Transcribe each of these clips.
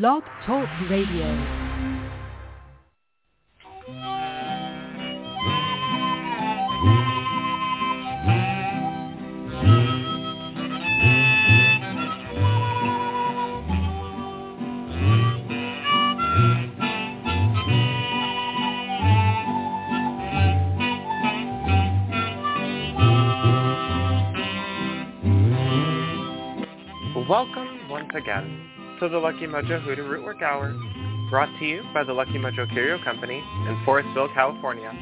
Blog Talk Radio. Welcome once again to the Lucky Mojo Hoodoo Rootwork Hour, brought to you by the Lucky Mojo Curio Company in Forestville, California,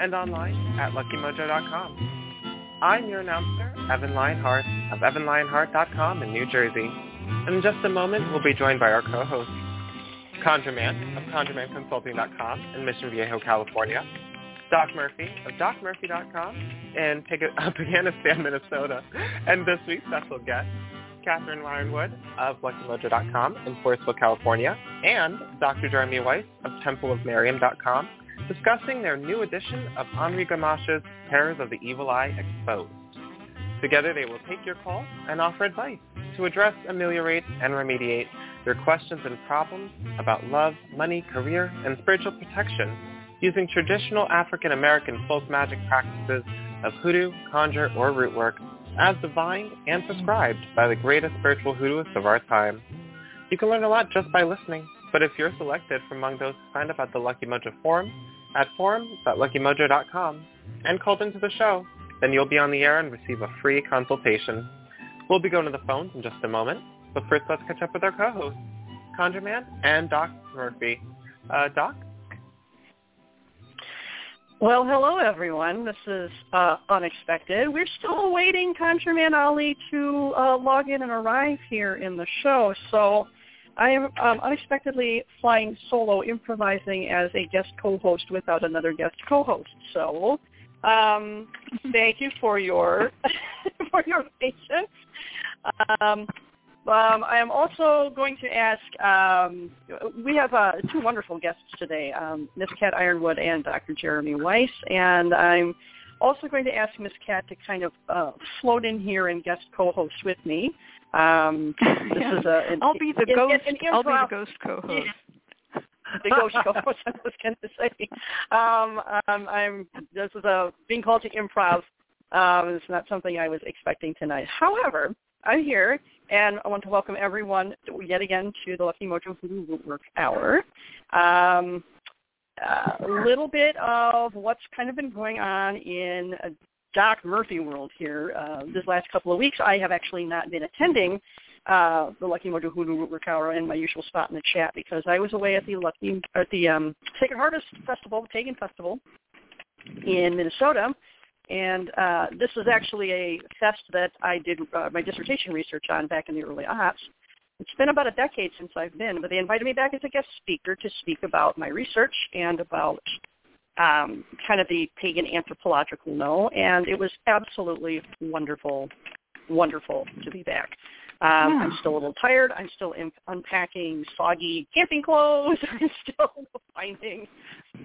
and online at luckymojo.com. I'm your announcer, Evan Lionheart of evanlionheart.com in New Jersey. In just a moment, we'll be joined by our co-host, ConjureMan of ConjureManConsulting.com in Mission Viejo, California, Doc Murphy of DocMurphy.com in Pig- Paganistan, Minnesota, and this week's special guest, Catherine Yronwode of LuckyMojo.com in Forestville, California, and Dr. Jeremy Weiss of TempleOfMiriam.com, discussing their new edition of Henri Gamache's Terrors of the Evil Eye Exposed. Together they will take your call and offer advice to address, ameliorate, and remediate your questions and problems about love, money, career, and spiritual protection using traditional African American folk magic practices of hoodoo, conjure, or root work as divined and prescribed by the greatest spiritual hoodooists of our time. You can learn a lot just by listening, but if you're selected from among those who signed up at the Lucky Mojo forum at forums.luckymojo.com and called into the show, then you'll be on the air and receive a free consultation. We'll be going to the phones in just a moment, but first let's catch up with our co-hosts, ConjureMan and Doc Murphy. Uh, Doc? Well, hello everyone. This is uh, unexpected. We're still awaiting ConjureMan Ali to uh, log in and arrive here in the show, so I am um, unexpectedly flying solo, improvising as a guest co-host without another guest co-host. So, um, thank you for your for your patience. Um, um, I am also going to ask, um, we have uh, two wonderful guests today, um, Miss Cat Yronwode and Dr. Jeremy Weiss, and I'm also going to ask Miss Cat to kind of uh, float in here and guest co-host with me. Um, this Yeah. is a, an, I'll be the an- ghost. an I'll be the ghost co-host. the ghost co-host. I was going to say, um, um, I'm. This is a being called to improv. Um, it's not something I was expecting tonight. However, I'm here, and I want to welcome everyone yet again to the Lucky Mojo Hoodoo Rootwork Hour. Um, a little bit of what's kind of been going on in uh, Doc Murphy world here. Uh, this last couple of weeks, I have actually not been attending uh, the Lucky Mojo Rootwork Hour in my usual spot in the chat because I was away at the Lucky at the um, Sacred Harvest Festival, the Pagan Festival in Minnesota. And uh, this is actually a fest that I did uh, my dissertation research on back in the early aughts. It's been about a decade since I've been, but they invited me back as a guest speaker to speak about my research and about um, kind of the pagan anthropological know, and it was absolutely wonderful, wonderful to be back. Um, I'm still a little tired. I'm still in, unpacking soggy camping clothes. I'm still finding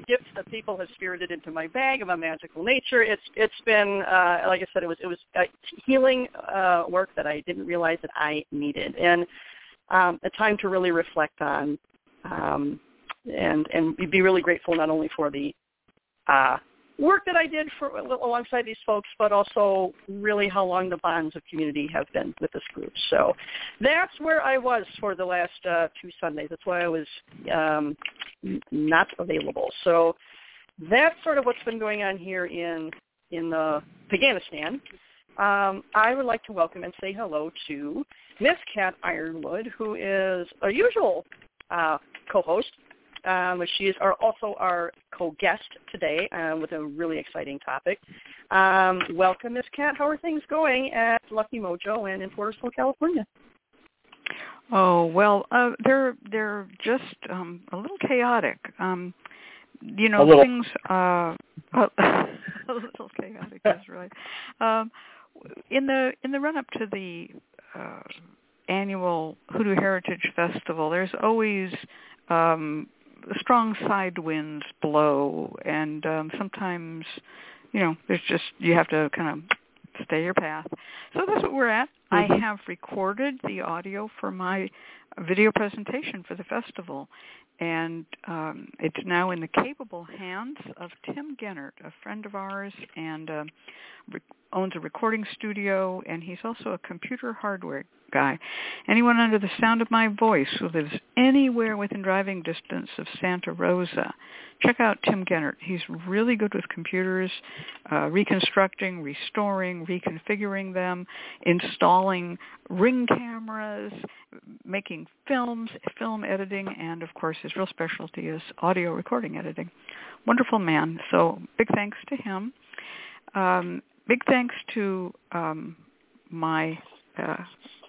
gifts that people have spirited into my bag of a magical nature. It's it's been uh, like I said, it was it was uh, healing uh, work that I didn't realize that I needed, and um, a time to really reflect on um, and and be really grateful not only for the uh, work that I did for alongside these folks, but also really how long the bonds of community have been with this group. So that's where I was for the last uh, two Sundays. That's why I was um, not available. So that's sort of what's been going on here in in the Paganistan. Um, I would like to welcome and say hello to Miss Cat Yronwode, who is a usual uh, co-host um, she is our, also our co-guest today uh, with a really exciting topic. Um, welcome, Miss Cat. How are things going at Lucky Mojo and in Forestville, California? Oh well, uh, they're they're just um, a little chaotic. Um, you know, A things uh, a little chaotic. That's right. Um, in the in the run up to the uh, annual Hoodoo Heritage Festival, there's always um, strong side winds blow, and um, sometimes, you know, there's just you have to kind of stay your path. So that's what we're at. Mm-hmm. I have recorded the audio for my video presentation for the festival, and um, it's now in the capable hands of Tim Gennert, a friend of ours, and re- owns a recording studio, and he's also a computer hardware guy. Anyone under the sound of my voice who lives anywhere within driving distance of Santa Rosa, check out Tim Gennert. He's really good with computers, uh, reconstructing, restoring, reconfiguring them, installing ring cameras, making films, film editing, and of course his real specialty is audio recording editing. Wonderful man. So big thanks to him. Um, big thanks to um, my uh,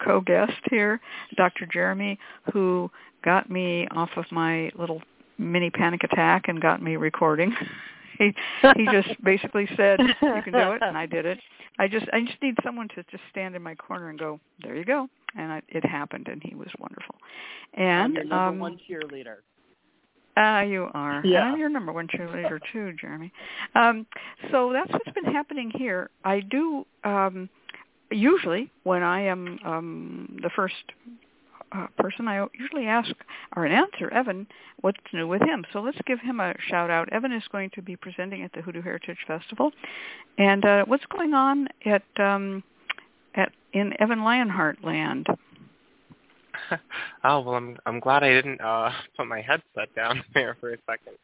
co-guest here, Dr. Jeremy, who got me off of my little mini panic attack and got me recording. he he just basically said, "You can do it," and I did it. I just I just need someone to just stand in my corner and go, "There you go," and I, it happened, and he was wonderful. And I'm your number um, one cheerleader. Ah, uh, you are. Yeah. And I'm your number one cheerleader too, Jeremy. Um, so that's what's been happening here. I do um, usually when I am um, the first uh, person, I usually ask or answer Evan what's new with him. So let's give him a shout out. Evan is going to be presenting at the Hoodoo Heritage Festival, and uh, what's going on at um, at in Evan Lionheart land? oh well, I'm I'm glad I didn't uh put my headset down there for a second.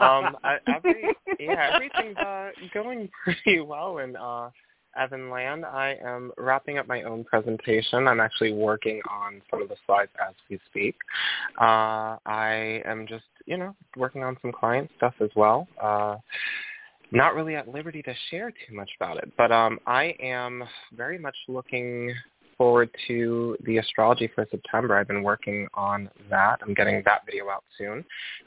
Um, every yeah, everything's uh going pretty well, and uh Evan Land. I am wrapping up my own presentation. I'm actually working on some of the slides as we speak. Uh, I am just, you know, working on some client stuff as well. Uh, not really at liberty to share too much about it, but um, I am very much looking forward to the astrology for September. I've been working on that. I'm getting that video out soon.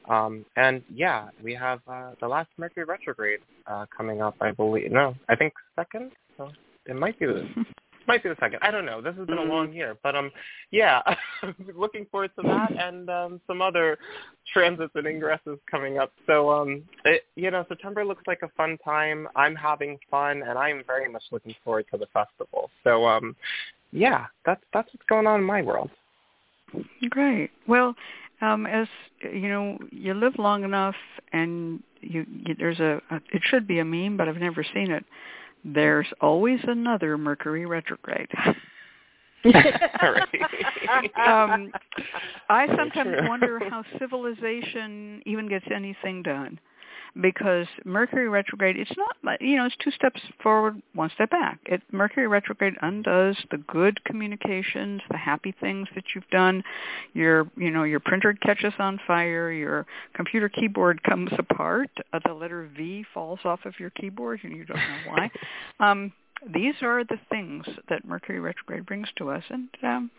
Um, and yeah, we have uh, the last Mercury retrograde uh, coming up, I believe. No, I think second so it might be might be the second. I don't know. This has been mm-hmm. a long year, but um, yeah, looking forward to that and um some other transits and ingresses coming up. So um, it, you know, September looks like a fun time. I'm having fun, and I'm very much looking forward to the festival. So um, yeah, that's that's what's going on in my world. Great. Well, um, as you know, you live long enough, and you, you there's a, a it should be a meme, but I've never seen it there's always another Mercury retrograde. um, I sometimes wonder how civilization even gets anything done because Mercury retrograde it's not like, you know it's two steps forward one step back. It Mercury retrograde undoes the good communications the happy things that you've done. Your you know your printer catches on fire your computer keyboard comes apart uh, the letter V falls off of your keyboard and you don't know why. Um these are the things that Mercury retrograde brings to us and um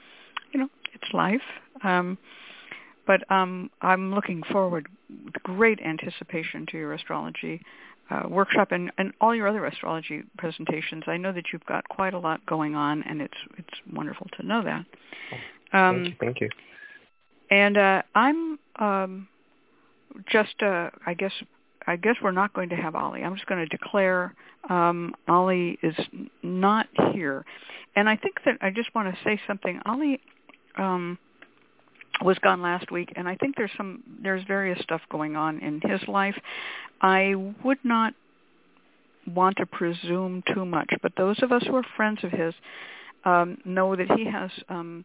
you know it's life. Um but um, I'm looking forward with great anticipation to your astrology uh, workshop and, and all your other astrology presentations. I know that you've got quite a lot going on, and it's it's wonderful to know that. Um, thank you. Thank you. And uh, I'm um, just, uh, I guess, I guess we're not going to have Ali. I'm just going to declare um, Ali is not here, and I think that I just want to say something. Ali. Um, was gone last week and I think there's some there's various stuff going on in his life. I would not want to presume too much, but those of us who are friends of his um, know that he has um,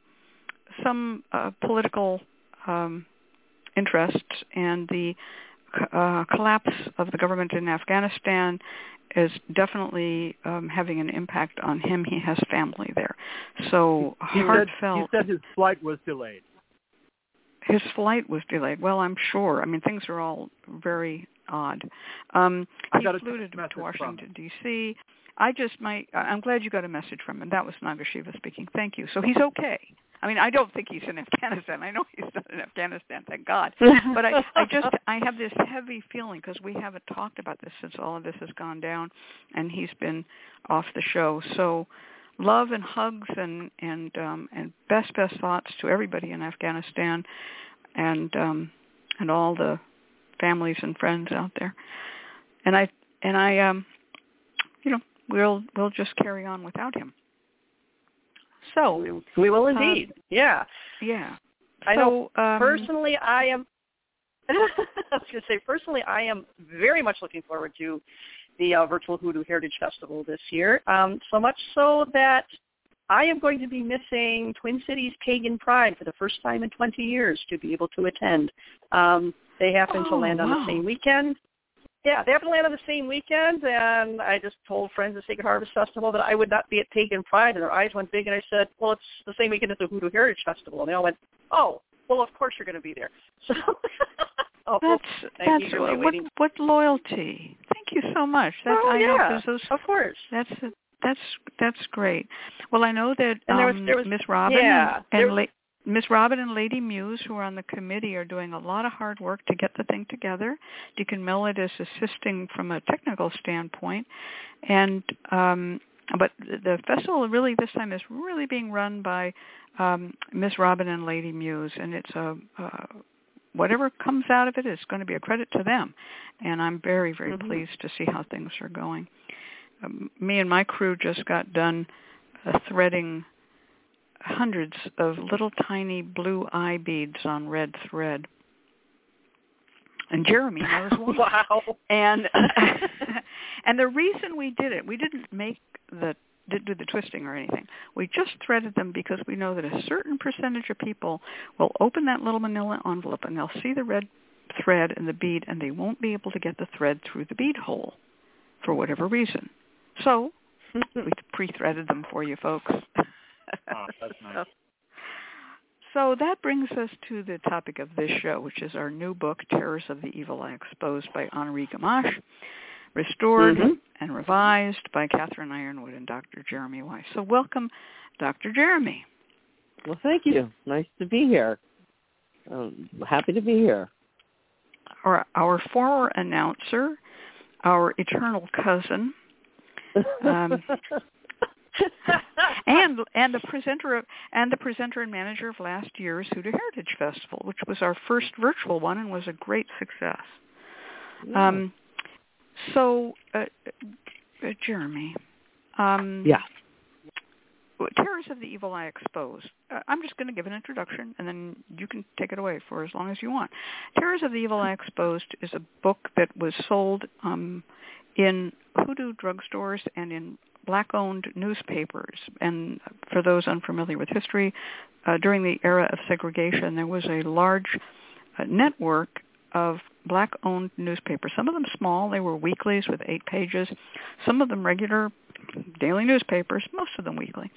some uh, political um, interests, and the uh, collapse of the government in Afghanistan is definitely um, having an impact on him. He has family there, so he heartfelt. Said, he said his flight was delayed his flight was delayed. Well, I'm sure. I mean, things are all very odd. Um, he flew to, to Washington D.C. I just my I'm glad you got a message from him. That was Nagashiva speaking. Thank you. So he's okay. I mean, I don't think he's in Afghanistan. I know he's not in Afghanistan, thank God. But I, I just, I have this heavy feeling because we haven't talked about this since all of this has gone down, and he's been off the show. So love and hugs and and um, and best best thoughts to everybody in Afghanistan, and um, and all the families and friends out there. And I and I um, you know we'll we'll just carry on without him. So we will indeed. Uh, yeah. Yeah. I so, know um, personally I am I was going to say personally I am very much looking forward to the uh, virtual Hoodoo Heritage Festival this year. Um, so much so that I am going to be missing Twin Cities Pagan Pride for the first time in 20 years to be able to attend. Um, they happen oh, to land on the same weekend. Yeah, they happen to land on the same weekend, and I just told friends at Sacred Harvest Festival that I would not be at Pagan Pride, and their eyes went big, and I said, well, it's the same weekend as the Hoodoo Heritage Festival, and they all went, oh, well, of course you're going to be there. So, oh, that's that's what, what loyalty. Thank you so much. That's, oh, I yeah, those, of course. That's that's that's great. Well, I know that and there was, um, there was, Miss Robin yeah, and, and Miss Robin and Lady Muse, who are on the committee, are doing a lot of hard work to get the thing together. Deacon Millett is assisting from a technical standpoint, and um, but the festival really this time is really being run by um, Miss Robin and Lady Muse, and it's a uh, whatever comes out of it is going to be a credit to them, and I'm very very mm-hmm. pleased to see how things are going. Um, me and my crew just got done uh, threading hundreds of little tiny blue eye beads on red thread. And Jeremy knows one. wow. And and the reason we did it, we didn't make the didn't do the twisting or anything. We just threaded them because we know that a certain percentage of people will open that little manila envelope and they'll see the red thread and the bead and they won't be able to get the thread through the bead hole for whatever reason. So we pre-threaded them for you folks. oh, that's nice. So that brings us to the topic of this show, which is our new book, Terrors of the Evil Eye Exposed by Henri Gamache, restored mm-hmm. and revised by Catherine Yronwode and Dr. Jeremy Weiss. So welcome, Dr. Jeremy. Well, thank you. Nice to be here. Um, happy to be here. Our, our former announcer, our eternal cousin, um, and and the presenter of, and the presenter and manager of last year's Hoodoo Heritage Festival, which was our first virtual one and was a great success. Yeah. Um, so, uh, uh, Jeremy, um, yeah. Terrors of the Evil Eye Exposed. Uh, I'm just going to give an introduction, and then you can take it away for as long as you want. Terrors of the Evil Eye Exposed is a book that was sold um, in hoodoo drugstores and in black-owned newspapers. And for those unfamiliar with history, uh, during the era of segregation, there was a large uh, network of black-owned newspapers. Some of them small; they were weeklies with eight pages. Some of them regular daily newspapers, most of them weekly,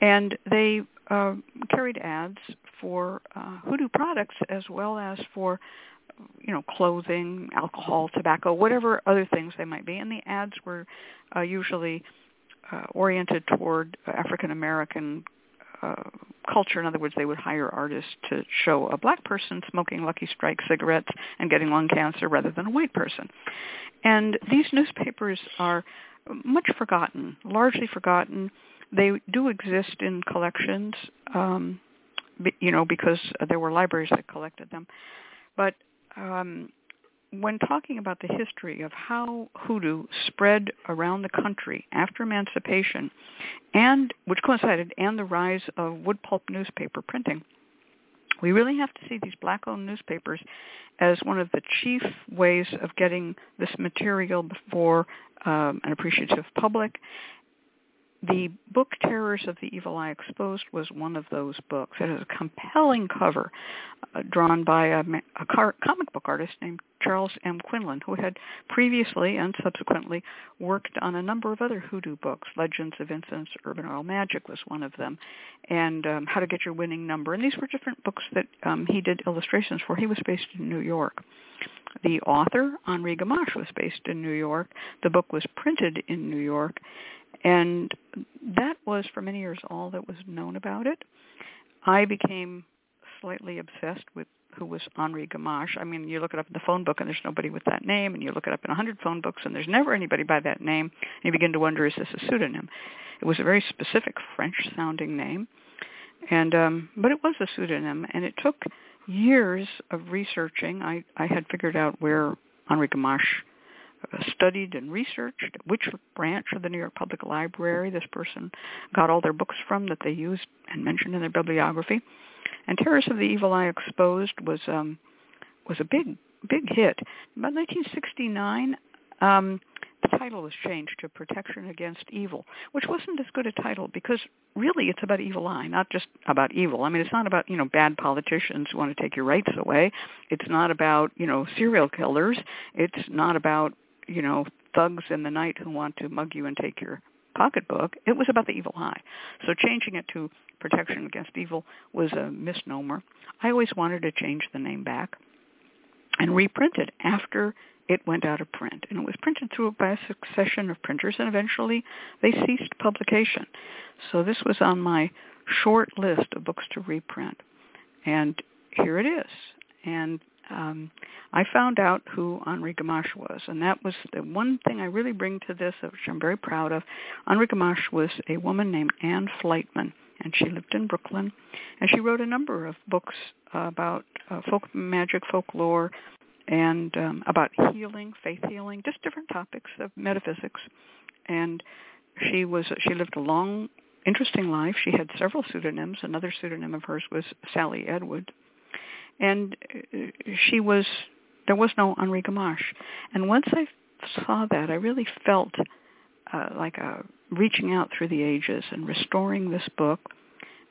and they uh, carried ads for uh, hoodoo products as well as for you know clothing, alcohol, tobacco, whatever other things they might be. And the ads were uh, usually uh, oriented toward African American uh, culture. In other words, they would hire artists to show a black person smoking Lucky Strike cigarettes and getting lung cancer rather than a white person. And these newspapers are much forgotten, largely forgotten. They do exist in collections, um, you know, because there were libraries that collected them. But um, when talking about the history of how hoodoo spread around the country after emancipation, and which coincided, and the rise of wood pulp newspaper printing, we really have to see these black-owned newspapers as one of the chief ways of getting this material before um, an appreciative public the book Terrors of the Evil Eye Exposed was one of those books. It has a compelling cover uh, drawn by a, a car, comic book artist named Charles M. Quinlan, who had previously and subsequently worked on a number of other hoodoo books. Legends of Incense, Herb and Oil Magic was one of them, and um, How to Get Your Winning Number. And these were different books that um, he did illustrations for. He was based in New York. The author, Henri Gamache, was based in New York. The book was printed in New York and that was for many years all that was known about it. I became slightly obsessed with who was Henri Gamache. I mean, you look it up in the phone book and there's nobody with that name, and you look it up in a hundred phone books and there's never anybody by that name, and you begin to wonder, is this a pseudonym? It was a very specific French-sounding name, and um, but it was a pseudonym, and it took years of researching. I, I had figured out where Henri Gamache studied and researched which branch of the New York Public Library this person got all their books from that they used and mentioned in their bibliography. And Terrors of the Evil Eye Exposed was um, was a big big hit. By 1969, um, the title was changed to Protection Against Evil, which wasn't as good a title because really it's about evil eye, not just about evil. I mean, it's not about, you know, bad politicians who want to take your rights away. It's not about, you know, serial killers. It's not about, you know, thugs in the night who want to mug you and take your pocketbook. It was about the evil eye. So changing it to Protection Against Evil was a misnomer. I always wanted to change the name back and reprint it after it went out of print. And it was printed through by a succession of printers, and eventually they ceased publication. So this was on my short list of books to reprint. And here it is. And um, I found out who Henri Gamache was, and that was the one thing I really bring to this, which I'm very proud of. Henri Gamache was a woman named Anne Fleitman, and she lived in Brooklyn, and she wrote a number of books about uh, folk magic, folklore, and um, about healing, faith healing, just different topics of metaphysics. And she was she lived a long, interesting life. She had several pseudonyms. Another pseudonym of hers was Sally Edward, and uh, she was there was no Henri Gamache. And once I saw that, I really felt uh, like a reaching out through the ages and restoring this book.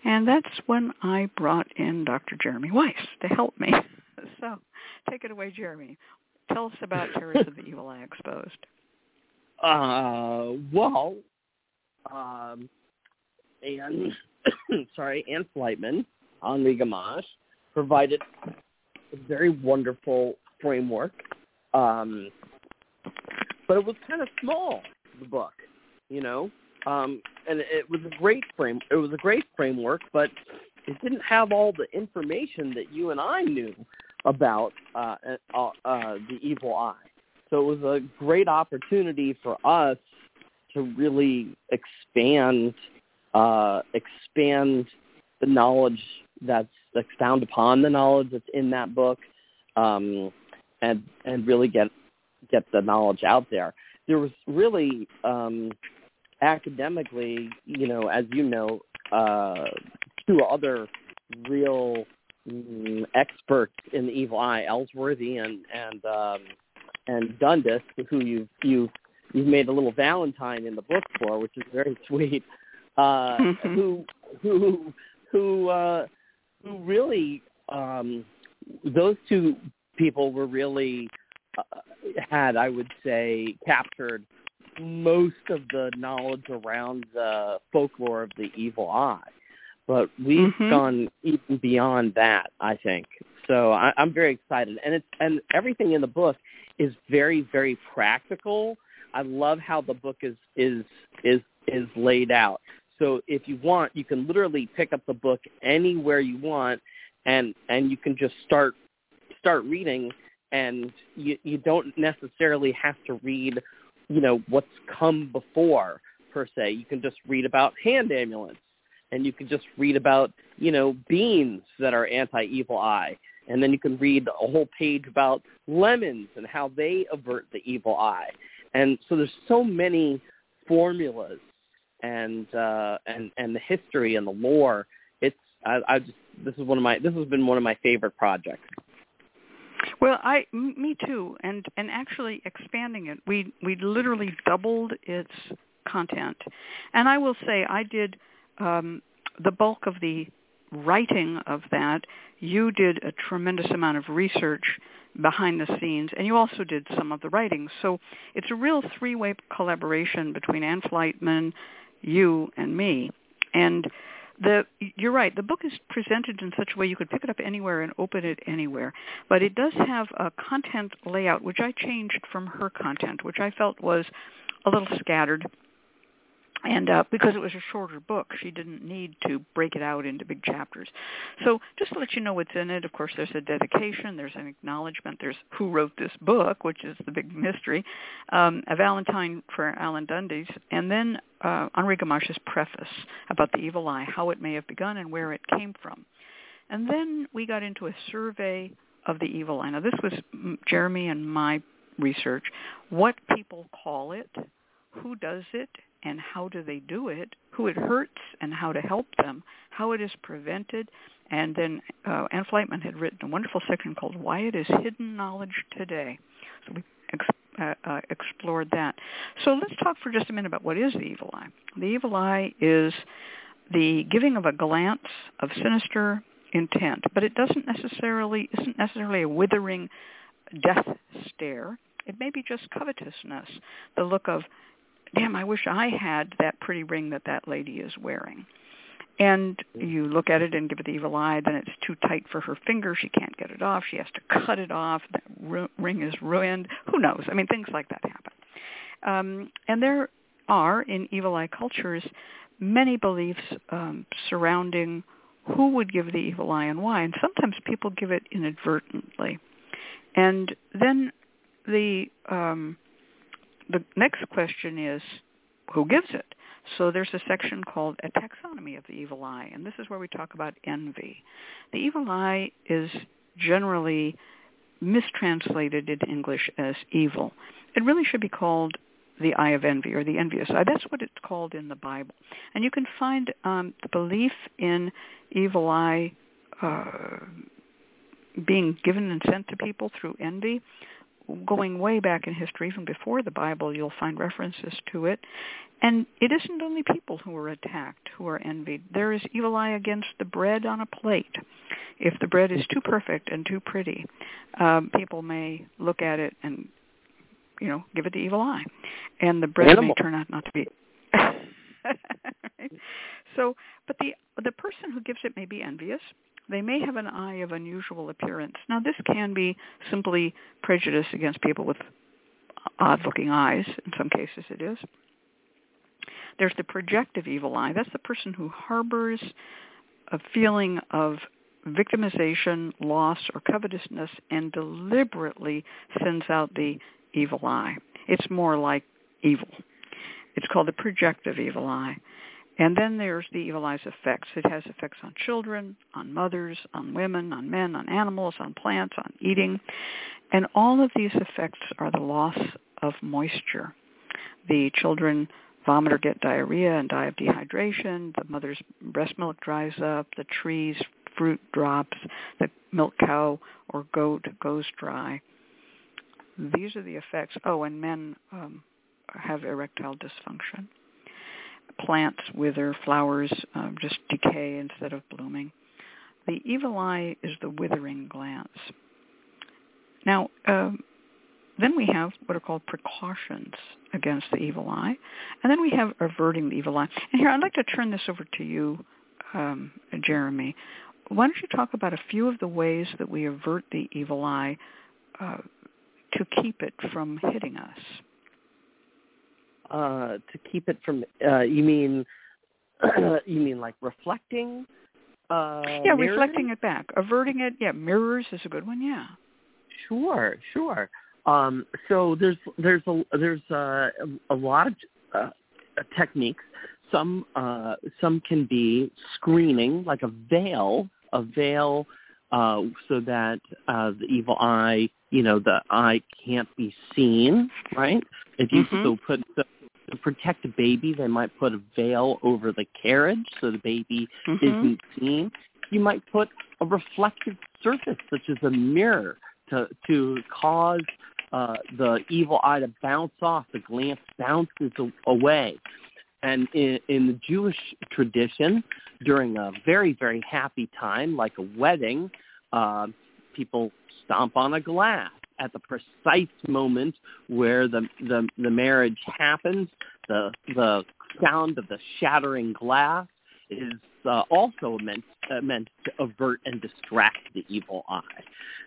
And that's when I brought in Dr. Jeremy Weiss to help me. So take it away, Jeremy. Tell us about Terrors of the Evil Eye Exposed. Uh, well, um, and sorry, Anne Fleitman, Henri Gamache, provided a very wonderful framework. Um, but it was kind of small, the book, you know, um, and it was a great frame. It was a great framework, but it didn't have all the information that you and I knew about uh, uh, uh, the evil eye. So it was a great opportunity for us to really expand uh, expand the knowledge that's expound upon the knowledge that's in that book, um, and and really get get the knowledge out there. There was really um, academically, you know, as you know, uh, two other real mm, experts in the evil eye, Elworthy and and um, and Dundes, who you you you've made a little Valentine in the book for, which is very sweet. Uh, who who who uh, who really um, those two people were really uh, had, I would say, captured most of the knowledge around the folklore of the evil eye but we've Mhm. gone even beyond that. I think so. I, I'm very excited, and it's and everything in the book is very very practical. I love how the book is is is is laid out. So if you want, you can literally pick up the book anywhere you want, and and you can just start start reading, and you you don't necessarily have to read, you know, what's come before per se. You can just read about hand amulets and you can just read about you know beans that are anti-evil eye and then you can read a whole page about lemons and how they avert the evil eye and so there's so many formulas and uh and and the history and the lore it's i i just this is one of my this has been one of my favorite projects Well, I me too, and and actually expanding it, we we literally doubled its content, and I will say I did um, the bulk of the writing of that. You did a tremendous amount of research behind the scenes, and you also did some of the writing. So it's a real three-way collaboration between Anne Fleitman, you, and me, and the you're right the book is presented in such a way you could pick it up anywhere and open it anywhere. But it does have a content layout which i changed from her content which i felt was a little scattered and uh, because it was a shorter book, she didn't need to break it out into big chapters. So just to let you know what's in it, of course, there's a dedication, there's an acknowledgement, there's who wrote this book, which is the big mystery, um, a Valentine for Alan Dundes, and then uh, Henri Gamache's preface about the evil eye, how it may have begun and where it came from. And then we got into a survey of the evil eye. Now, this was mm, Jeremy and my research what people call it, who does it, and how do they do it, who it hurts and how to help them, how it is prevented, and then uh, Ann Fleitman had written a wonderful section called "Why It Is Hidden Knowledge Today." So we ex- uh, uh, explored that. So let's talk for just a minute about what is the evil eye. The evil eye is the giving of a glance of sinister intent, but it doesn't necessarily isn't necessarily a withering death stare. It may be just covetousness, the look of, damn, I wish I had that pretty ring that that lady is wearing. And you look at it and give it the evil eye, then it's too tight for her finger. She can't get it off. She has to cut it off. That ru- ring is ruined. Who knows? I mean, things like that happen. Um, and there are, in evil eye cultures, many beliefs um, surrounding who would give the evil eye and why. And sometimes people give it inadvertently. And then the um, the next question is, who gives it? So there's a section called a taxonomy of the evil eye, and this is where we talk about envy. The evil eye is generally mistranslated into English as evil. It really should be called the eye of envy or the envious eye. That's what it's called in the Bible. And you can find um, the belief in evil eye uh, being given and sent to people through envy going way back in history, even before the Bible, you'll find references to it. And it isn't only people who are attacked, who are envied. There is evil eye against the bread on a plate. If the bread is too perfect and too pretty, um, people may look at it and, you know, give it the evil eye. And the bread Animal. may turn out not to be. so, but the the person who gives it may be envious. They may have an eye of unusual appearance. Now, this can be simply prejudice against people with odd-looking eyes. In some cases, it is. There's the projective evil eye. That's the person who harbors a feeling of victimization, loss, or covetousness and deliberately sends out the evil eye. It's more like evil. It's called the projective evil eye. And then there's the evil eye's effects. It has effects on children, on mothers, on women, on men, on animals, on plants, on eating. And all of these effects are the loss of moisture. The children vomit or get diarrhea and die of dehydration. The mother's breast milk dries up. The tree's fruit drops. The milk cow or goat goes dry. These are the effects. Oh, and men um, have erectile dysfunction plants wither, flowers um, just decay instead of blooming. The evil eye is the withering glance. Now, um, then we have what are called precautions against the evil eye, and then we have averting the evil eye. And here, I'd like to turn this over to you, um, Jeremy. Why don't you talk about a few of the ways that we avert the evil eye uh, to keep it from hitting us? Uh, to keep it from. Uh, you mean you mean like reflecting? Uh, yeah, mirrors? reflecting it back, averting it. Yeah, mirrors is a good one. Yeah. Sure, sure. Um, so there's there's a there's a, a lot of uh, techniques. Some uh, some can be screening, like a veil, a veil, uh, so that uh, the evil eye, you know, the eye can't be seen, right? If you Mhm. so put the, to protect a baby, they might put a veil over the carriage so the baby Mhm. isn't seen. You might put a reflective surface, such as a mirror, to to cause uh, the evil eye to bounce off. The glance bounces a- away. And in, in the Jewish tradition, during a very very happy time, like a wedding, uh, people stomp on a glass at the precise moment where the the, the marriage happens. The the sound of the shattering glass is uh, also meant uh, meant to avert and distract the evil eye.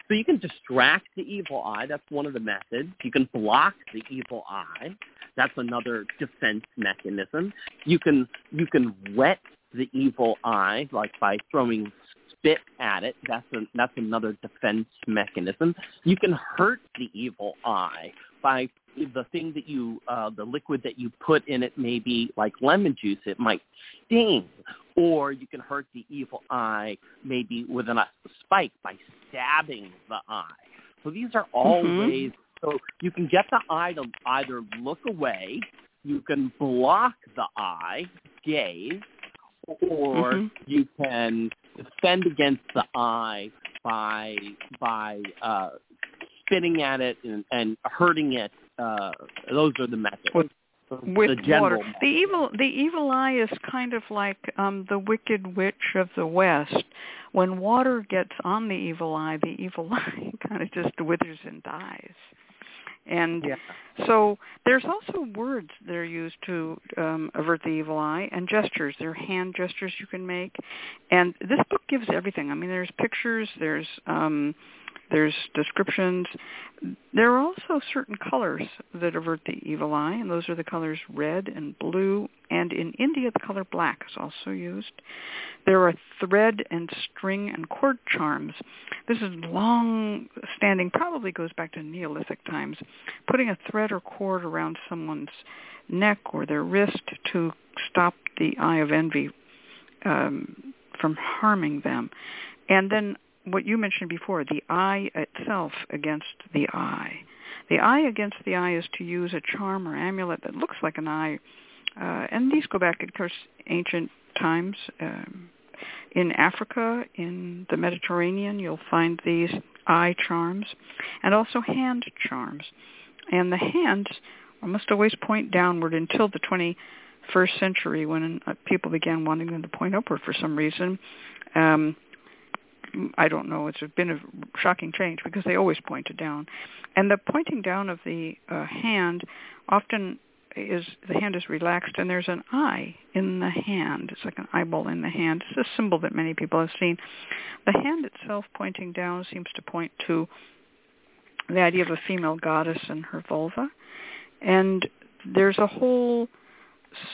So you can distract the evil eye. That's one of the methods. You can block the evil eye. That's another defense mechanism. You can you can wet the evil eye like by throwing spit at it. That's a, that's another defense mechanism. You can hurt the evil eye by the thing that you uh, the liquid that you put in it maybe like lemon juice. It might sting, or you can hurt the evil eye maybe with a spike by stabbing the eye. So these are all Mhm. ways So you can get the eye to either look away, you can block the eye gaze, or Mhm. you can defend against the eye by by uh, spitting at it and, and hurting it. Uh, those are the methods. With- with the water. The evil the evil eye is kind of like um the wicked witch of the west. When water gets on the evil eye, the evil eye kind of just withers and dies. And Yeah. so there's also words that are used to um, avert the evil eye and gestures. There are hand gestures you can make. And this book gives everything. I mean, there's pictures, there's um, there's descriptions. There are also certain colors that avert the evil eye, and those are the colors red and blue. And in India, the color black is also used. There are thread and string and cord charms. This is long standing, probably goes back to Neolithic times. Putting a thread or cord around someone's neck or their wrist to stop the eye of envy um, from harming them. And then what you mentioned before, the eye itself against the eye. The eye against the eye is to use a charm or amulet that looks like an eye. Uh, and these go back, of course, ancient times. Um, in Africa, in the Mediterranean, you'll find these eye charms and also hand charms. And the hands almost always point downward until the 21st century when uh, people began wanting them to point upward for some reason. Um, I don't know. It's been a shocking change because they always pointed down, and the pointing down of the uh, hand often is the hand is relaxed and there's an eye in the hand. It's like an eyeball in the hand. It's a symbol that many people have seen. The hand itself pointing down seems to point to the idea of a female goddess and her vulva, and there's a whole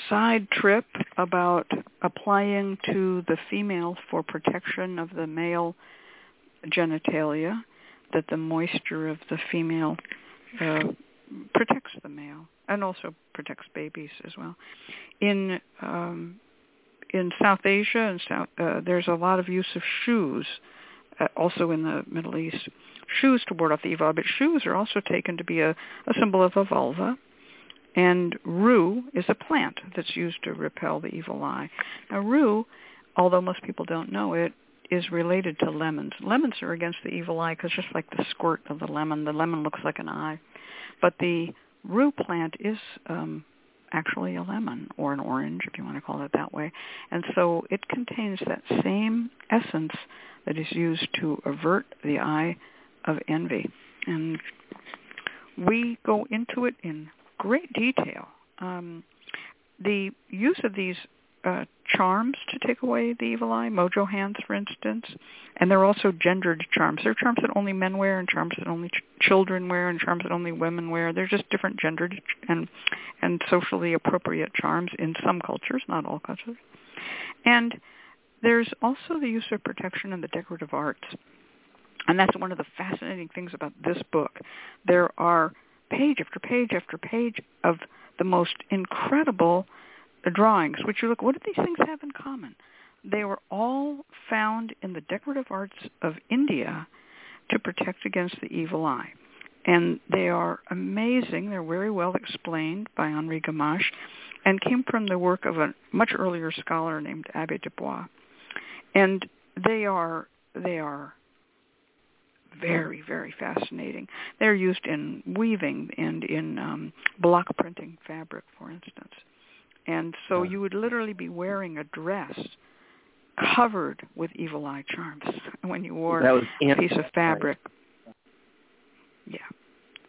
side trip about applying to the female for protection of the male genitalia, that the moisture of the female uh, protects the male and also protects babies as well. In um, in South Asia and South, uh, there's a lot of use of shoes, uh, also in the Middle East, shoes to ward off the evil. But shoes are also taken to be a, a symbol of a vulva. And rue is a plant that's used to repel the evil eye. Now rue, although most people don't know it, is related to lemons. Lemons are against the evil eye because just like the squirt of the lemon, the lemon looks like an eye. But the rue plant is um, actually a lemon or an orange, if you want to call it that way. And so it contains that same essence that is used to avert the eye of envy. And we go into it in great detail. Um, the use of these uh, charms to take away the evil eye, mojo hands, for instance, and they're also gendered charms. They're charms that only men wear, and charms that only ch- children wear, and charms that only women wear. They're just different gendered and and socially appropriate charms in some cultures, not all cultures. And there's also the use of protection in the decorative arts. And that's one of the fascinating things about this book. There are page after page after page of the most incredible drawings, which you look, what do these things have in common? They were all found in the decorative arts of India to protect against the evil eye. And they are amazing. They're very well explained by Henri Gamache and came from the work of a much earlier scholar named Abbe Dubois. And they are they are very, very fascinating. They're used in weaving and in um, block printing fabric, for instance. And so you would literally be wearing a dress covered with evil eye charms when you wore That was a piece of fabric. Yeah.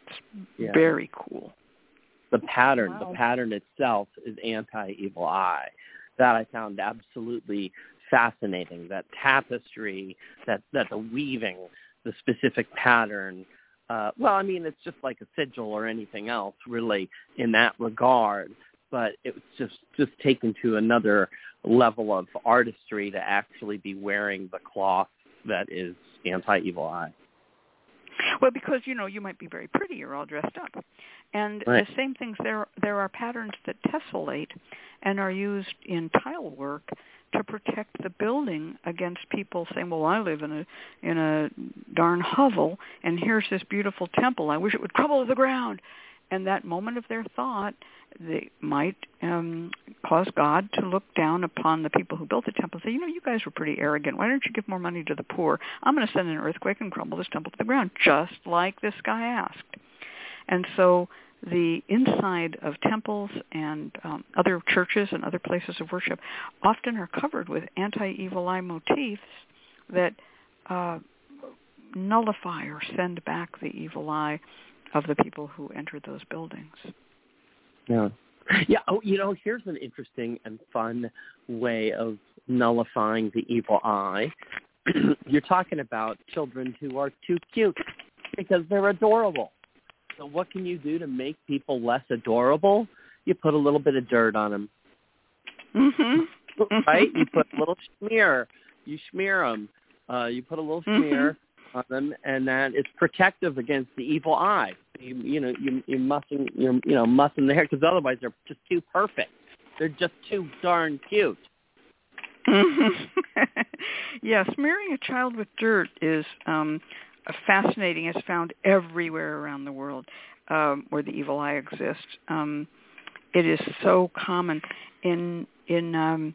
It's Yeah. very cool. the pattern Wow. the pattern itself is anti evil eye that i found absolutely fascinating that tapestry that that the weaving the specific pattern uh well i mean it's just like a sigil or anything else really in that regard but it was just just taken to another level of artistry to actually be wearing the cloth that is anti evil eye Well, because you know you might be very pretty, you're all dressed up, and Right. the same things. There there are patterns that tessellate and are used in tile work to protect the building against people saying, "Well, I live in a in a darn hovel, and here's this beautiful temple. I wish it would crumble to the ground." And that moment of their thought, they might um, cause God to look down upon the people who built the temple and say, "You know, you guys were pretty arrogant. Why don't you give more money to the poor? I'm going to send an earthquake and crumble this temple to the ground, just like this guy asked." And so the inside of temples and um, other churches and other places of worship often are covered with anti-evil eye motifs that uh, nullify or send back the evil eye of the people who entered those buildings. Yeah. Yeah, oh, you know, here's an interesting and fun way of nullifying the evil eye. You're talking about children who are too cute because they're adorable. So what can you do to make people less adorable? You put a little bit of dirt on them. Mm-hmm. right? You put a little smear. You smear them. Uh, you put a little smear mm-hmm. on them, and that is protective against the evil eye. You, you know, you you mustn't you you know mustn't the hair because otherwise they're just too perfect. They're just too darn cute. Mm-hmm. yeah, smearing a child with dirt is um fascinating. It's found everywhere around the world um, where the evil eye exists. Um, it is so common. In in um,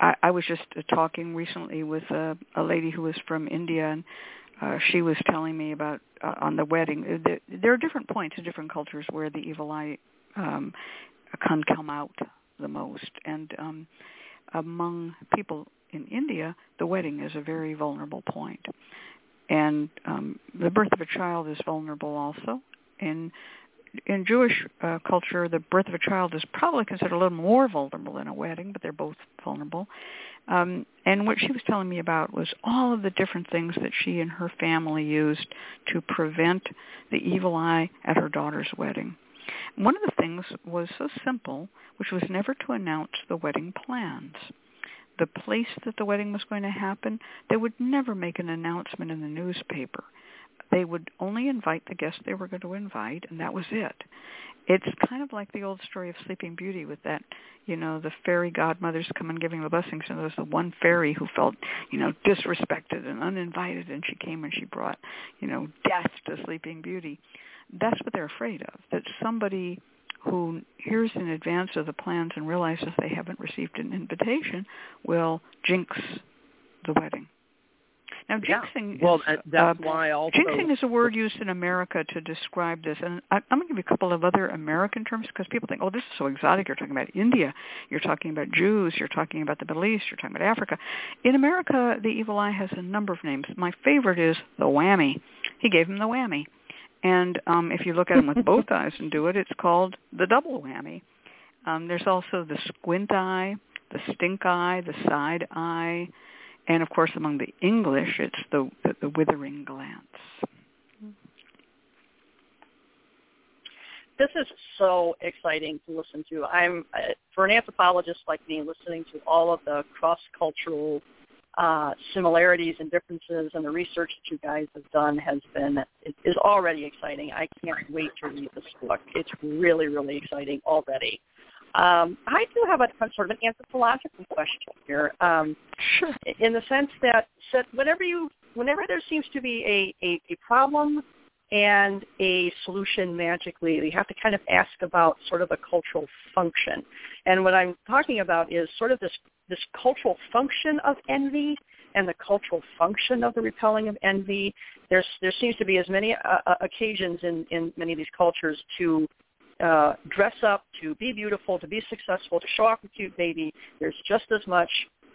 I, I was just talking recently with a, a lady who was from India, and uh, she was telling me about uh, on the wedding. There, there are different points in different cultures where the evil eye um, can come out the most, and um, among people in India, the wedding is a very vulnerable point and um, the birth of a child is vulnerable also. In in Jewish uh, culture, the birth of a child is probably considered a little more vulnerable than a wedding, but they're both vulnerable. Um, and what she was telling me about was all of the different things that she and her family used to prevent the evil eye at her daughter's wedding. One of the things was so simple, which was never to announce the wedding plans the place that the wedding was going to happen, they would never make an announcement in the newspaper. They would only invite the guests they were going to invite, and that was it. It's kind of like the old story of Sleeping Beauty with that, you know, the fairy godmothers come and giving the blessings, and there was the one fairy who felt, you know, disrespected and uninvited, and she came and she brought, you know, death to Sleeping Beauty. That's what they're afraid of, that somebody who hears in advance of the plans and realizes they haven't received an invitation will jinx the wedding. Now, jinxing yeah. well, is, that's uh, why also jinxing is a word used in America to describe this, and I, I'm going to give you a couple of other American terms because people think, "Oh, this is so exotic." You're talking about India, you're talking about Jews, you're talking about the Middle East, you're talking about Africa. In America, the evil eye has a number of names. My favorite is the whammy. He gave him the whammy. And um, if you look at them with both eyes and do it, it's called the double whammy. Um, there's also the squint eye, the stink eye, the side eye, and of course among the English, it's the, the, the withering glance. This is so exciting to listen to. I'm uh, for an anthropologist like me, listening to all of the cross-cultural uh, similarities and differences and the research that you guys have done has been is already exciting. I can't wait to read this book. It's really really exciting already. Um, I do have a, a sort of an anthropological question here. Um, sure. In the sense that, that whenever you whenever there seems to be a, a, a problem and a solution magically. You have to kind of ask about sort of a cultural function. And what I'm talking about is sort of this this cultural function of envy and the cultural function of the repelling of envy. There's there seems to be as many uh, uh, occasions in in many of these cultures to uh, dress up, to be beautiful, to be successful, to show off a cute baby. There's just as much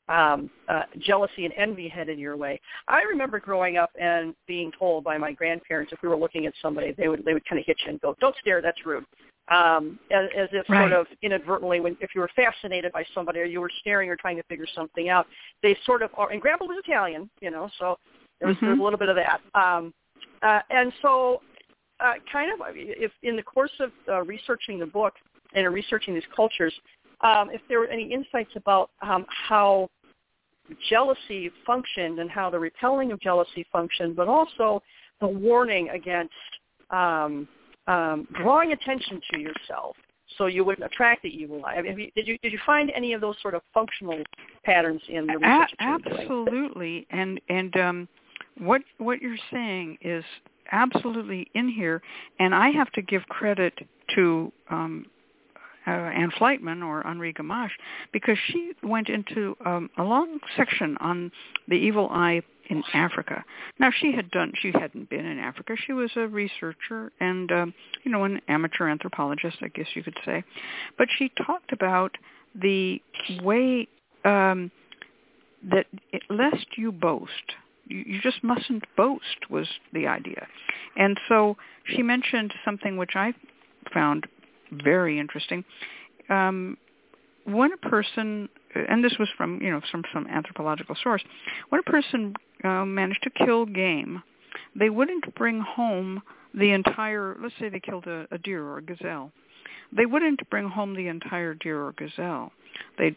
um, uh, jealousy and envy headed your way. I remember growing up and being told by my grandparents if we were looking at somebody, they would they would kind of hit you and go, "Don't stare, that's rude." um, as, as if right. sort of inadvertently, when if you were fascinated by somebody or you were staring or trying to figure something out, they sort of are. And Grandpa was Italian, you know, so there was, mm-hmm. there was a little bit of that. Um, uh, and so, uh, kind of, if in the course of uh, researching the book and researching these cultures, um, if there were any insights about um, how jealousy functioned and how the repelling of jealousy functioned, but also the warning against um, um, drawing attention to yourself so you wouldn't attract the evil eye. I mean, did you did you find any of those sort of functional patterns in the research? A- absolutely, and and um, what what you're saying is absolutely in here, and I have to give credit to um, uh, Anne Fleitman or Henri Gamache because she went into um, a long section on the evil eye in Africa. Now she had done she hadn't been in Africa. She was a researcher and um, you know an amateur anthropologist, I guess you could say. But she talked about the way um, that it, lest you boast, you, you just mustn't boast was the idea. And so she mentioned something which I found very interesting. Um, when a person, and this was from you know from some anthropological source, when a person uh, managed to kill game, they wouldn't bring home the entire. Let's say they killed a, a deer or a gazelle, they wouldn't bring home the entire deer or gazelle. They'd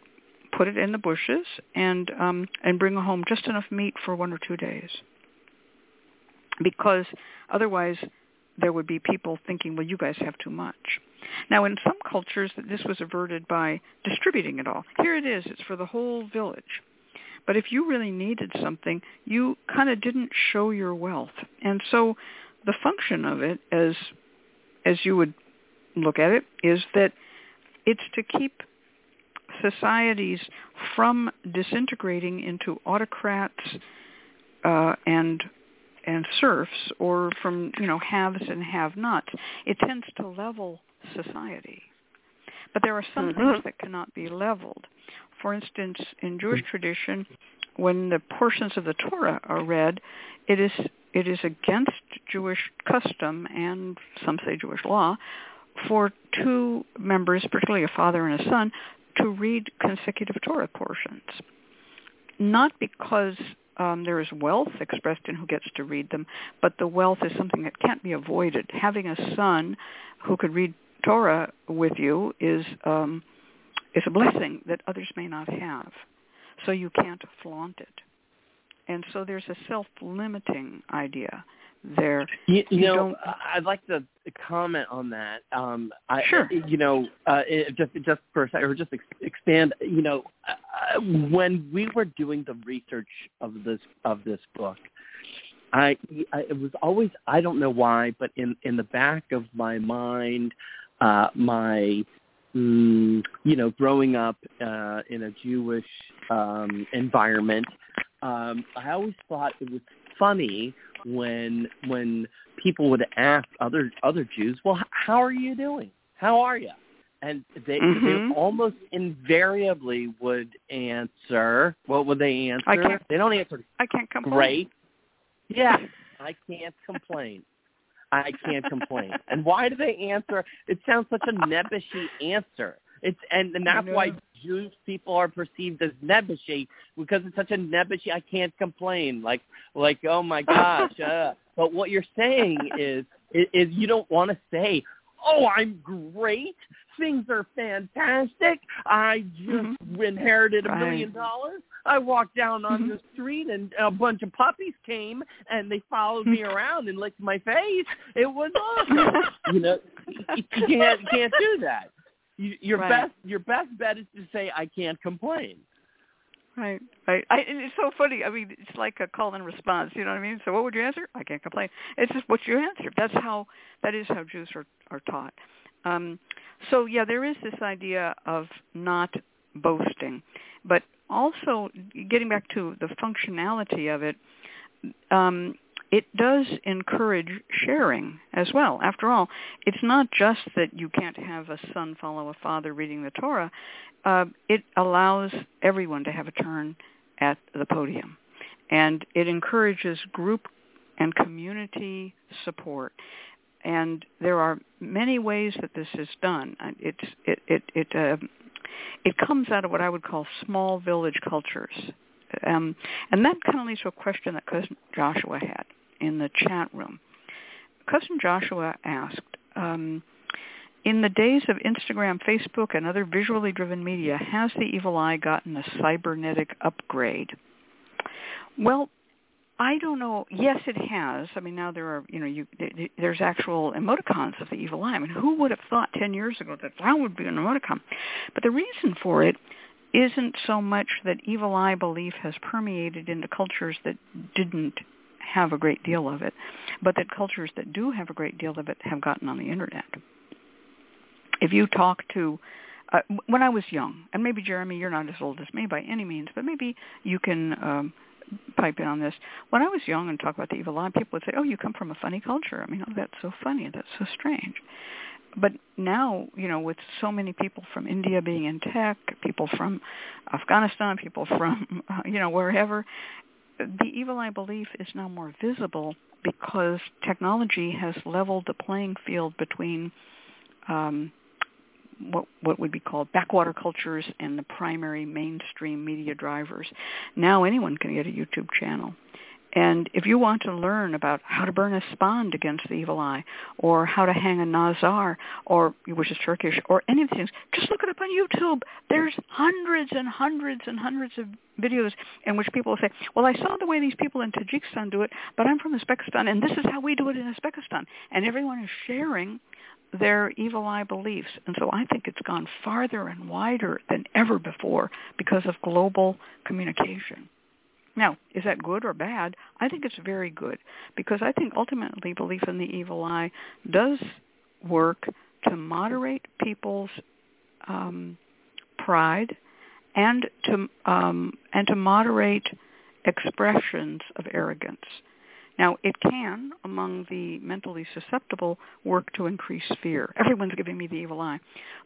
put it in the bushes and um, and bring home just enough meat for one or two days, because otherwise there would be people thinking, well, you guys have too much. Now, in some cultures, this was averted by distributing it all. Here it is; it's for the whole village. But if you really needed something, you kind of didn't show your wealth, and so the function of it, as as you would look at it, is that it's to keep societies from disintegrating into autocrats uh, and and serfs, or from you know haves and have-nots. It tends to level society. But there are some mm-hmm. things that cannot be leveled. For instance, in Jewish tradition, when the portions of the Torah are read, it is it is against Jewish custom and some say Jewish law for two members, particularly a father and a son, to read consecutive Torah portions. Not because um, there is wealth expressed in who gets to read them, but the wealth is something that can't be avoided. Having a son who could read Torah with you is um, is a blessing that others may not have. So you can't flaunt it. And so there's a self-limiting idea there. You, you, You know, I'd like to comment on that. Um, I, Sure. You know, uh, just just for a second, or just ex- expand. You know, uh, when we were doing the research of this of this book, I, I it was always I don't know why, but in in the back of my mind, uh, my mm, you know, growing up uh, in a Jewish um, environment, um, I always thought it was funny when when people would ask other other Jews, "Well, how are you doing? How are you?" And they Mhm. they almost invariably would answer. What would they answer? I can't- They don't answer I can't complain. great. Yeah, I can't complain. I can't complain. And why do they answer? It sounds such a nebbishy answer. It's and, and that's why. Jewish people are perceived as nebbishy because it's such a nebbishy. I can't complain. Like like oh my gosh. Uh. But what you're saying is is, is you don't want to say, oh I'm great. Things are fantastic. I just inherited a Right. million dollars. I walked down on Mhm. the street and a bunch of puppies came and they followed me around and licked my face. It was awesome. you know, you can't you can't do that. You, your Right. best your best bet is to say I can't complain. Right, right. I, and it's so funny. I mean, it's like a call and response. You know what I mean? So, what would you answer? I can't complain. It's just what you answer. That's how. That is how Jews are are taught. Um, so, yeah, there is this idea of not boasting, but also getting back to the functionality of it. Um, it does encourage sharing as well. After all, it's not just that you can't have a son follow a father reading the Torah. Uh, it allows everyone to have a turn at the podium. And it encourages group and community support. And there are many ways that this is done. It's, it, it, it, uh, it comes out of what I would call small village cultures. Um, and that kind of leads to a question that Cousin Joshua had in the chat room. Cousin Joshua asked, um, in the days of Instagram, Facebook, and other visually driven media, has the evil eye gotten a cybernetic upgrade? Well, I don't know. Yes, it has. I mean, now there are, you know, you there's actual emoticons of the evil eye. I mean, who would have thought 10 years ago that that would be an emoticon? But the reason for it isn't so much that evil eye belief has permeated into cultures that didn't have a great deal of it, but that cultures that do have a great deal of it have gotten on the internet. If you talk to uh, when I was young, and maybe Jeremy, you're not as old as me by any means, but maybe you can um, pipe in on this. When I was young and talk about the evil eye, people would say, "Oh, you come from a funny culture." I mean, oh, that's so funny. That's so strange. But now, you know, with so many people from India being in tech, people from Afghanistan, people from, uh, you know, wherever, the evil eye belief is now more visible because technology has leveled the playing field between um, what what would be called backwater cultures and the primary mainstream media drivers. Now anyone can get a YouTube channel. And if you want to learn about how to burn a spond against the evil eye, or how to hang a nazar, or which is Turkish, or any of these things, just look it up on YouTube. There's hundreds and hundreds and hundreds of videos in which people say, "Well, I saw the way these people in Tajikistan do it, but I'm from Uzbekistan, and this is how we do it in Uzbekistan." And everyone is sharing their evil eye beliefs. And so I think it's gone farther and wider than ever before because of global communication. Now, is that good or bad? I think it's very good because I think ultimately belief in the evil eye does work to moderate people's um, pride and to um, and to moderate expressions of arrogance. Now, it can, among the mentally susceptible, work to increase fear. Everyone's giving me the evil eye.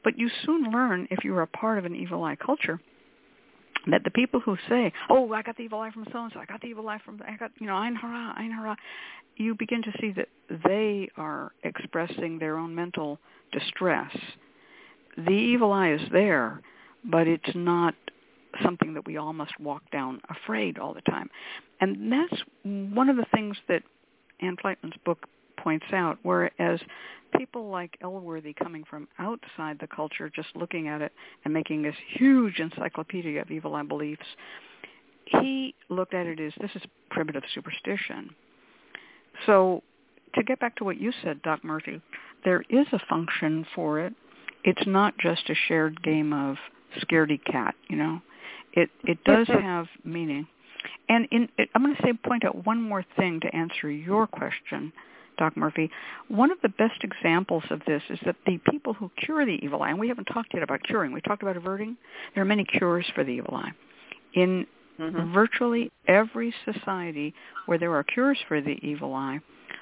But you soon learn, if you're a part of an evil eye culture, that the people who say, "Oh, I got the evil eye from so and so, I got the evil eye from, I got, you know, Ein Hara, Ein Hara," you begin to see that they are expressing their own mental distress. The evil eye is there, but it's not something that we all must walk down afraid all the time. And that's one of the things that Anne Fleitman's book points out, whereas people like Elworthy coming from outside the culture, just looking at it and making this huge encyclopedia of evil eye beliefs, he looked at it as this is primitive superstition. So to get back to what you said, Doc Murphy, there is a function for it. It's not just a shared game of scaredy cat, you know. It it does have meaning. And in, it, I'm going to say point out one more thing to answer your question, Doc Murphy. One of the best examples of this is that the people who cure the evil eye, and we haven't talked yet about curing. We talked about averting. There are many cures for the evil eye. In mm-hmm. virtually every society where there are cures for the evil eye,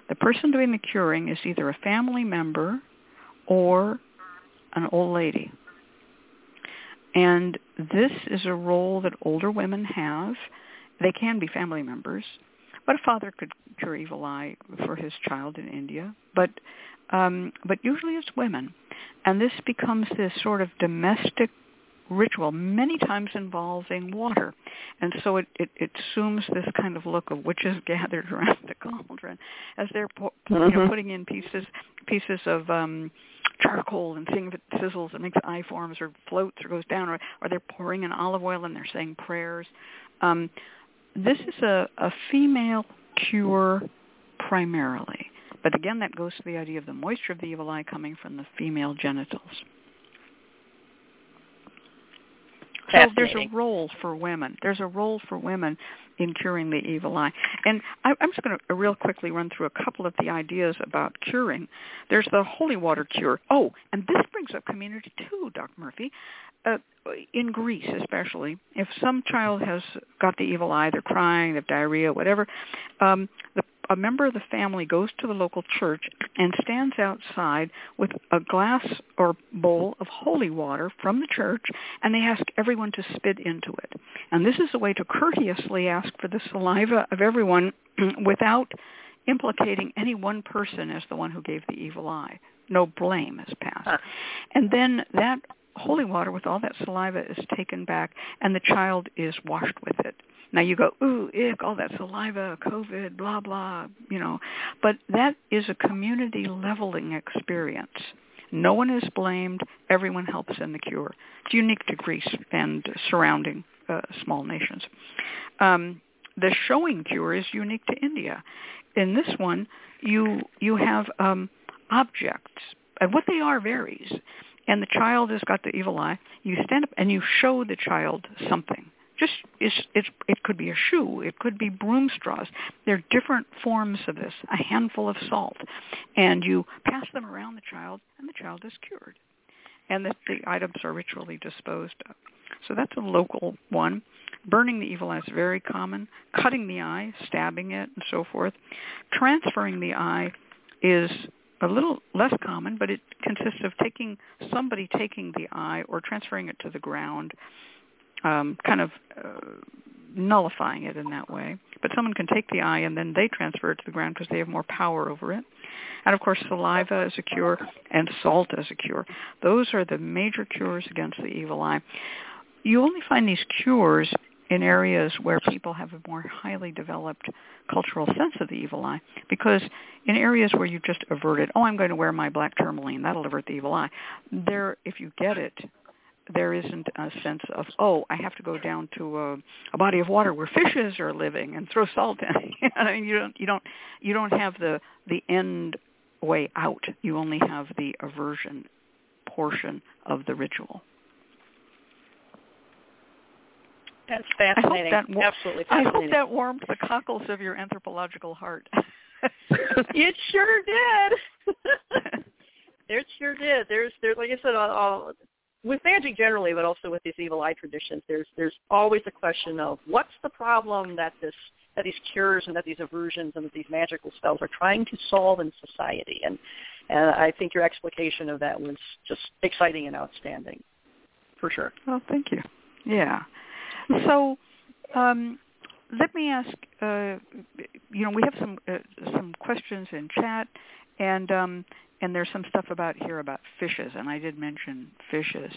the person doing the curing is either a family member or an old lady. And this is a role that older women have. They can be family members, but a father could cure evil eye for his child in India. But um, but usually it's women, and this becomes this sort of domestic ritual, many times involving water, and so it, it, it assumes this kind of look of witches gathered around the cauldron as they're po- mm-hmm. you know, mm-hmm. putting in pieces pieces of um, charcoal and seeing if it sizzles and makes eye forms or floats or goes down, or, or they're pouring in olive oil and they're saying prayers. Um, this is a, a female cure primarily. But again, that goes to the idea of the moisture of the evil eye coming from the female genitals. So there's a role for women. There's a role for women in curing the evil eye. And I, I'm just going to real quickly run through a couple of the ideas about curing. There's the holy water cure. Oh, and this brings up community too, Doc Murphy. Uh, in Greece especially, if some child has got the evil eye, they're crying, they have diarrhea, whatever, um, the a member of the family goes to the local church and stands outside with a glass or bowl of holy water from the church and they ask everyone to spit into it. And this is a way to courteously ask for the saliva of everyone without implicating any one person as the one who gave the evil eye. No blame is passed. And then that holy water with all that saliva is taken back and the child is washed with it. Now you go, ooh, ick, all that saliva, COVID, blah, blah, you know. But that is a community leveling experience. No one is blamed. Everyone helps in the cure. It's unique to Greece and surrounding uh, small nations. Um, the showing cure is unique to India. In this one, you you have um, objects, and what they are varies. And the child has got the evil eye. You stand up and you show the child something. Just it's, it's, it could be a shoe, it could be broom straws. There are different forms of this. A handful of salt, and you pass them around the child, and the child is cured. And the, the items are ritually disposed of. So that's a local one. Burning the evil eye is very common. Cutting the eye, stabbing it, and so forth. Transferring the eye is a little less common, but it consists of taking somebody taking the eye or transferring it to the ground, um, kind of uh, nullifying it in that way. But someone can take the eye and then they transfer it to the ground because they have more power over it. And of course, saliva is a cure and salt is a cure. Those are the major cures against the evil eye you only find these cures in areas where people have a more highly developed cultural sense of the evil eye. Because in areas where you just avert it, oh, I'm going to wear my black tourmaline, that'll avert the evil eye. There, if you get it, there isn't a sense of, oh, I have to go down to a, a body of water where fishes are living and throw salt in. I mean, you don't, you don't, you don't have the the end way out. You only have the aversion portion of the ritual. That's fascinating. I hope that, Absolutely fascinating. I hope that warmed the cockles of your anthropological heart. it sure did. it sure did. There's, there's, like I said, with magic generally, but also with these evil eye traditions, there's, there's always the question of what's the problem that this, that these cures and that these aversions and that these magical spells are trying to solve in society. And, and I think your explication of that was just exciting and outstanding, for sure. Well, thank you. Yeah. So um, let me ask. Uh, you know, we have some uh, some questions in chat, and um, and there's some stuff about here about fishes, and I did mention fishes.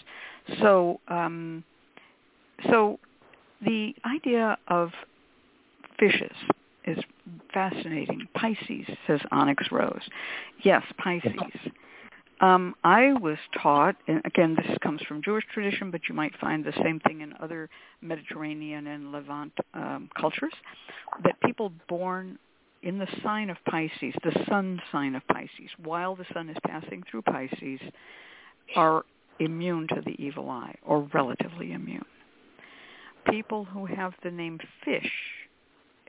So um, so the idea of fishes is fascinating. Pisces says Onyx Rose. Yes, Pisces. Um, I was taught, and again, this comes from Jewish tradition, but you might find the same thing in other Mediterranean and Levant um, cultures, that people born in the sign of Pisces, the sun sign of Pisces, while the sun is passing through Pisces, are immune to the evil eye, or relatively immune. People who have the name fish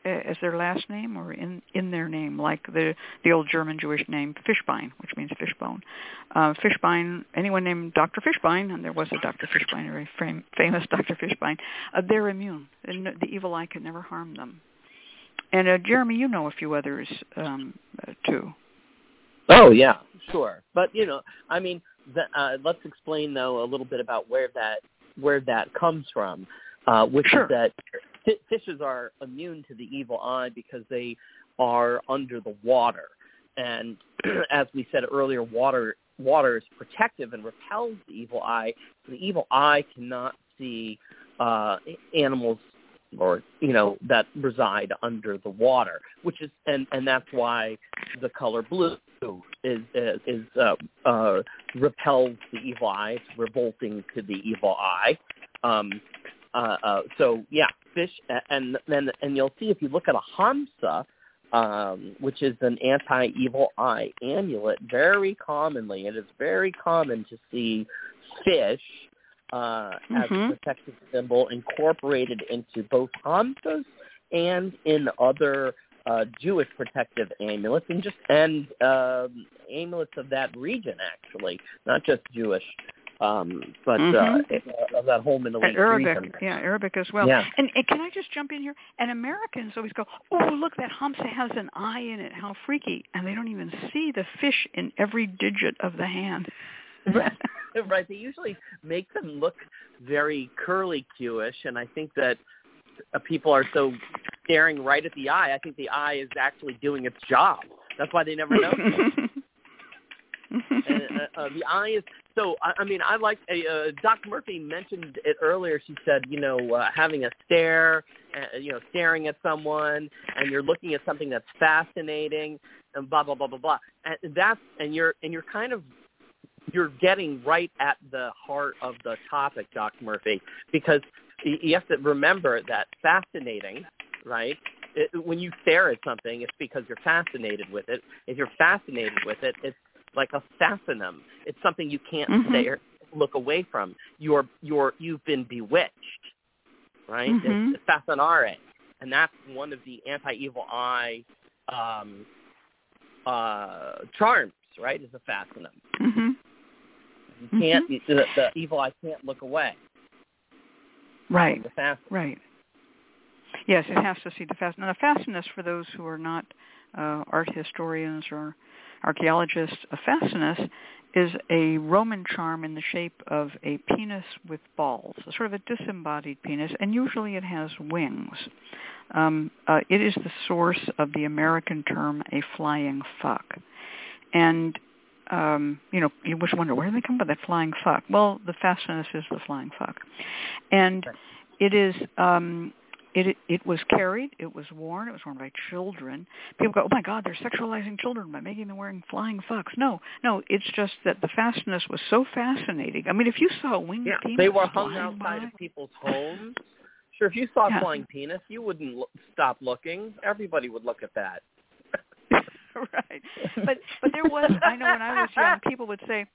as their last name or in in their name, like the the old German Jewish name Fishbein, which means fishbone. Uh, Fishbein, anyone named Dr. Fishbein, and there was a Dr. Fishbein, a very fam- famous Dr. Fishbein, uh, they're immune, and the evil eye can never harm them. And uh, Jeremy, you know a few others um, uh, too. Oh yeah, sure. But you know, I mean, the, uh, let's explain though a little bit about where that where that comes from, uh, which sure. is that fishes are immune to the evil eye because they are under the water. And as we said earlier, water water is protective and repels the evil eye. The evil eye cannot see uh, animals or you know that reside under the water, which is and and that's why the color blue is is, is uh, uh, repels the evil eye. It's revolting to the evil eye. Um, uh, uh, so yeah, fish, and then and you'll see if you look at a hamsa, um, which is an anti-evil eye amulet, very commonly it is very common to see fish uh, mm-hmm. as a mm-hmm. protective symbol incorporated into both hamsas and in other uh, Jewish protective amulets and just and um, amulets of that region actually, not just Jewish um, but mm-hmm. uh, of that whole Middle East Arabic, region. yeah, Arabic as well. Yeah. And, and can I just jump in here? And Americans always go, "Oh, look, that hamsa has an eye in it. How freaky!" And they don't even see the fish in every digit of the hand. right. right. They usually make them look very curly Q-ish, and I think that uh, people are so staring right at the eye. I think the eye is actually doing its job. That's why they never notice. And, uh, uh, the eye is so. I, I mean, I like uh, Dr. Murphy mentioned it earlier. She said, you know, uh, having a stare, uh, you know, staring at someone, and you're looking at something that's fascinating, and blah blah blah blah blah. And that's and you're and you're kind of you're getting right at the heart of the topic, Dr. Murphy, because you have to remember that fascinating right? It, when you stare at something, it's because you're fascinated with it. If you're fascinated with it, it's like a fascinum. It's something you can't Mhm. stare, look away from. You're you're you've been bewitched, right? Mhm. It's, fascinare, and that's one of the anti-evil eye um, uh, charms, right? Is a fascinum. Mhm. You can't the, the evil eye can't look away. Right. The fascinum. Right. Yes, it has to see the fast. Now, the fascinus, for those who are not uh, art historians or archaeologists, a fascinus is a Roman charm in the shape of a penis with balls, a sort of a disembodied penis, and usually it has wings. Um, uh, it is the source of the American term a flying fuck. And um, you know, you always wonder where do they come up with that flying fuck? Well, the fascinus is the flying fuck, and it is um, it it was carried, it was worn, it was worn by children. People go, oh my God, they're sexualizing children by making them wearing flying fucks. No, no, it's just that the fascinus was so fascinating. I mean, if you saw a winged Yeah, penis they were hung outside by, of people's homes. Sure, if you saw a Yeah. flying penis, you wouldn't lo- stop looking. Everybody would look at that. right. But but there was I know when I was young, people would say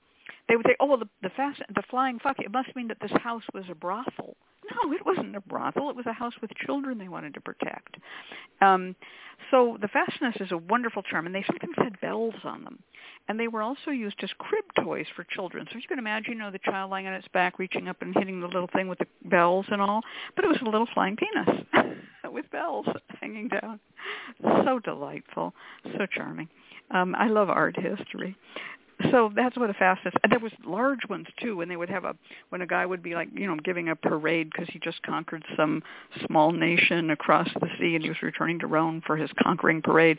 they would say, oh well, the the fast the flying fuck. It must mean that this house was a brothel. No, it wasn't a brothel. It was a house with children they wanted to protect. Um, so the fascinus is a wonderful charm, and they sometimes had bells on them. And they were also used as crib toys for children. So you can imagine, you know, the child lying on its back, reaching up and hitting the little thing with the bells and all. But it was a little flying penis with bells hanging down. So delightful, so charming. Um, I love art history so that's what a fast is. And there was large ones too, when they would have a when a guy would be like you know giving a parade because he just conquered some small nation across the sea and he was returning to Rome for his conquering parade.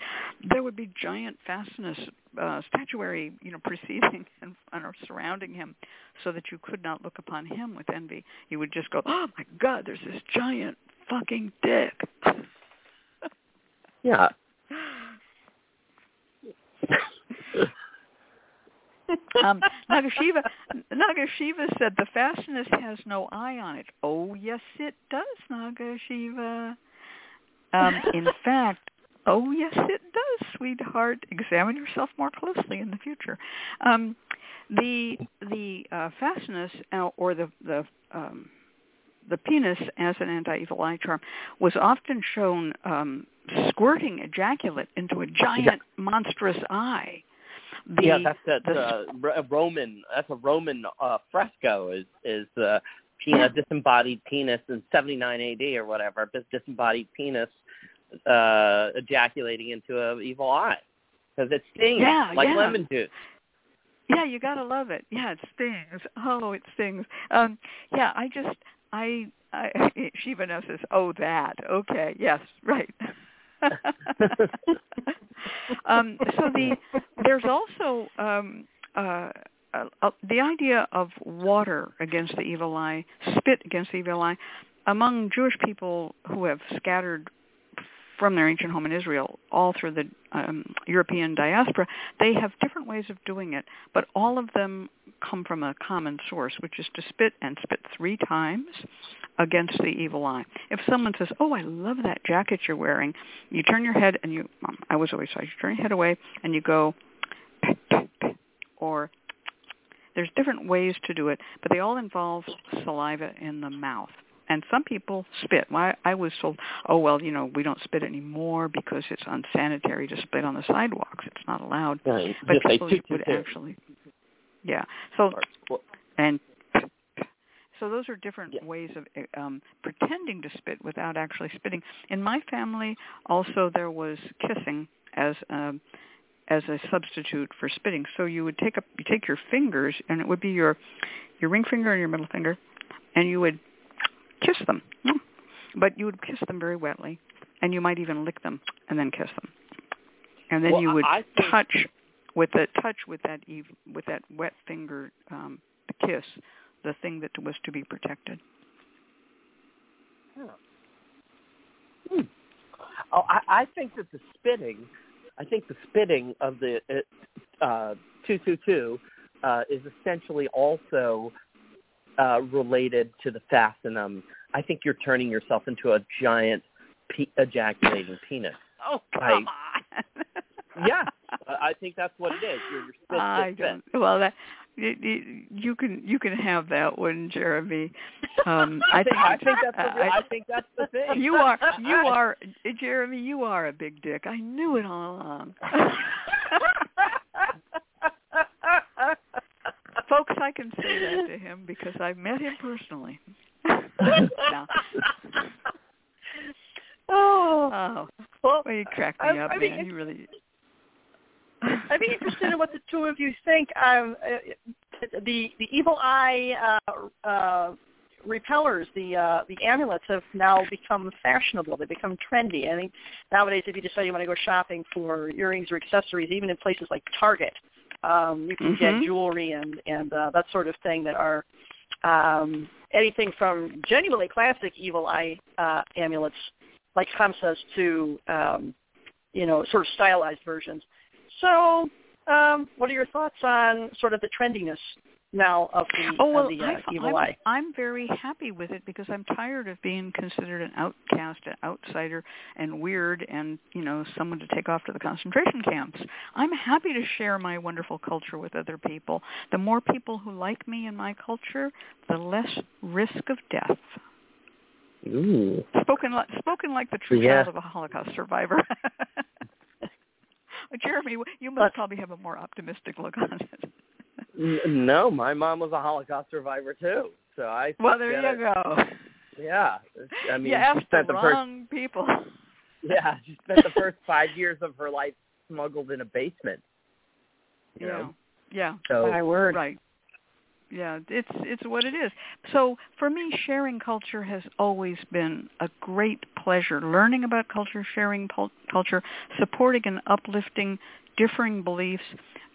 There would be giant fascinus uh, statuary you know preceding and, and surrounding him, so that you could not look upon him with envy. You would just go, oh my God, there's this giant fucking dick. Yeah. um, Nagashiva, Nagashiva said the fascinus has no eye on it. Oh, yes, it does, Nagashiva. Um, in fact, oh, yes, it does, sweetheart. Examine yourself more closely in the future. Um, the the uh, fascinus uh, or the the um, the penis as an anti-evil eye charm was often shown um, squirting ejaculate into a giant monstrous eye. The, yeah, that's that the uh, a Roman. That's a Roman uh, fresco. Is is uh, pe- Yeah. a disembodied penis in 79 A.D. or whatever. This disembodied penis uh, ejaculating into an evil eye because it stings Yeah, like yeah. lemon juice. Yeah, you gotta love it. Yeah, it stings. Oh, it stings. Um, yeah, I just, I, I Shiva now says, oh, that. Okay, yes, right. um, so the there's also um, uh, uh, the idea of water against the evil eye, spit against the evil eye, among Jewish people who have scattered from their ancient home in Israel all through the um, European diaspora, they have different ways of doing it, but all of them come from a common source, which is to spit and spit three times against the evil eye. If someone says, "Oh, I love that jacket you're wearing," you turn your head and you um, I was always taught you turn your head away and you go or there's different ways to do it, but they all involve saliva in the mouth. And some people spit. Well, I, I was told, oh well, you know, we don't spit anymore because it's unsanitary to spit on the sidewalks. It's not allowed. Right. But say people would actually, yeah. So and so those are different Yeah. ways of um, pretending to spit without actually spitting. In my family, also there was kissing as um, as a substitute for spitting. So you would take up you take your fingers, and it would be your your ring finger and your middle finger, and you would kiss them. But you would kiss them very wetly, and you might even lick them and then kiss them. And then Well, you would think- touch with the touch with that with that wet finger um, kiss the thing that was to be protected. Hmm. Oh, I, I think that the spitting, I think the spitting of the uh, two two two uh, is essentially also uh, related to the fascinum. I think you're turning yourself into a giant pe- ejaculating penis. Oh come I- on. Yeah, I think that's what it is. Your, your spit, I don't. Well, that you, can you can have that one, Jeremy. Um, I think I think that's the, I- I think that's the thing. you are you are Jeremy. You are a big dick. I knew it all along. Folks, I can say that to him because I've met him personally. no. oh, Oh, well, well, you crack me I- up, I mean, man. You really. I'd be interested in what the two of you think. Um, uh, the the evil eye uh, uh, repellers, the uh, the amulets, have now become fashionable. They become trendy. I think nowadays, if you decide you want to go shopping for earrings or accessories, even in places like Target, um, you can Mhm. get jewelry and and uh, that sort of thing that are um, anything from genuinely classic evil eye uh, amulets, like hamsas, to um, you know sort of stylized versions. So, um, what are your thoughts on sort of the trendiness now of the, Oh well, of the uh, I, evil I'm, eye? I'm very happy with it because I'm tired of being considered an outcast, an outsider, and weird, and you know, someone to take off to the concentration camps. I'm happy to share my wonderful culture with other people. The more people who like me and my culture, the less risk of death. Ooh. Spoken like spoken like the true Yeah. child of a Holocaust survivor. Jeremy, you must But- probably have a more optimistic look on it. N- No, my mom was a Holocaust survivor too. So I Well, there you it. go. Yeah, I mean, you she asked the spent the first wrong people. yeah, she spent the first five years of her life smuggled in a basement. You Yeah. know, Yeah. so My word. Right. Yeah, it's it's what it is. So for me, sharing culture has always been a great pleasure. Learning about culture, sharing pul- culture, supporting and uplifting differing beliefs.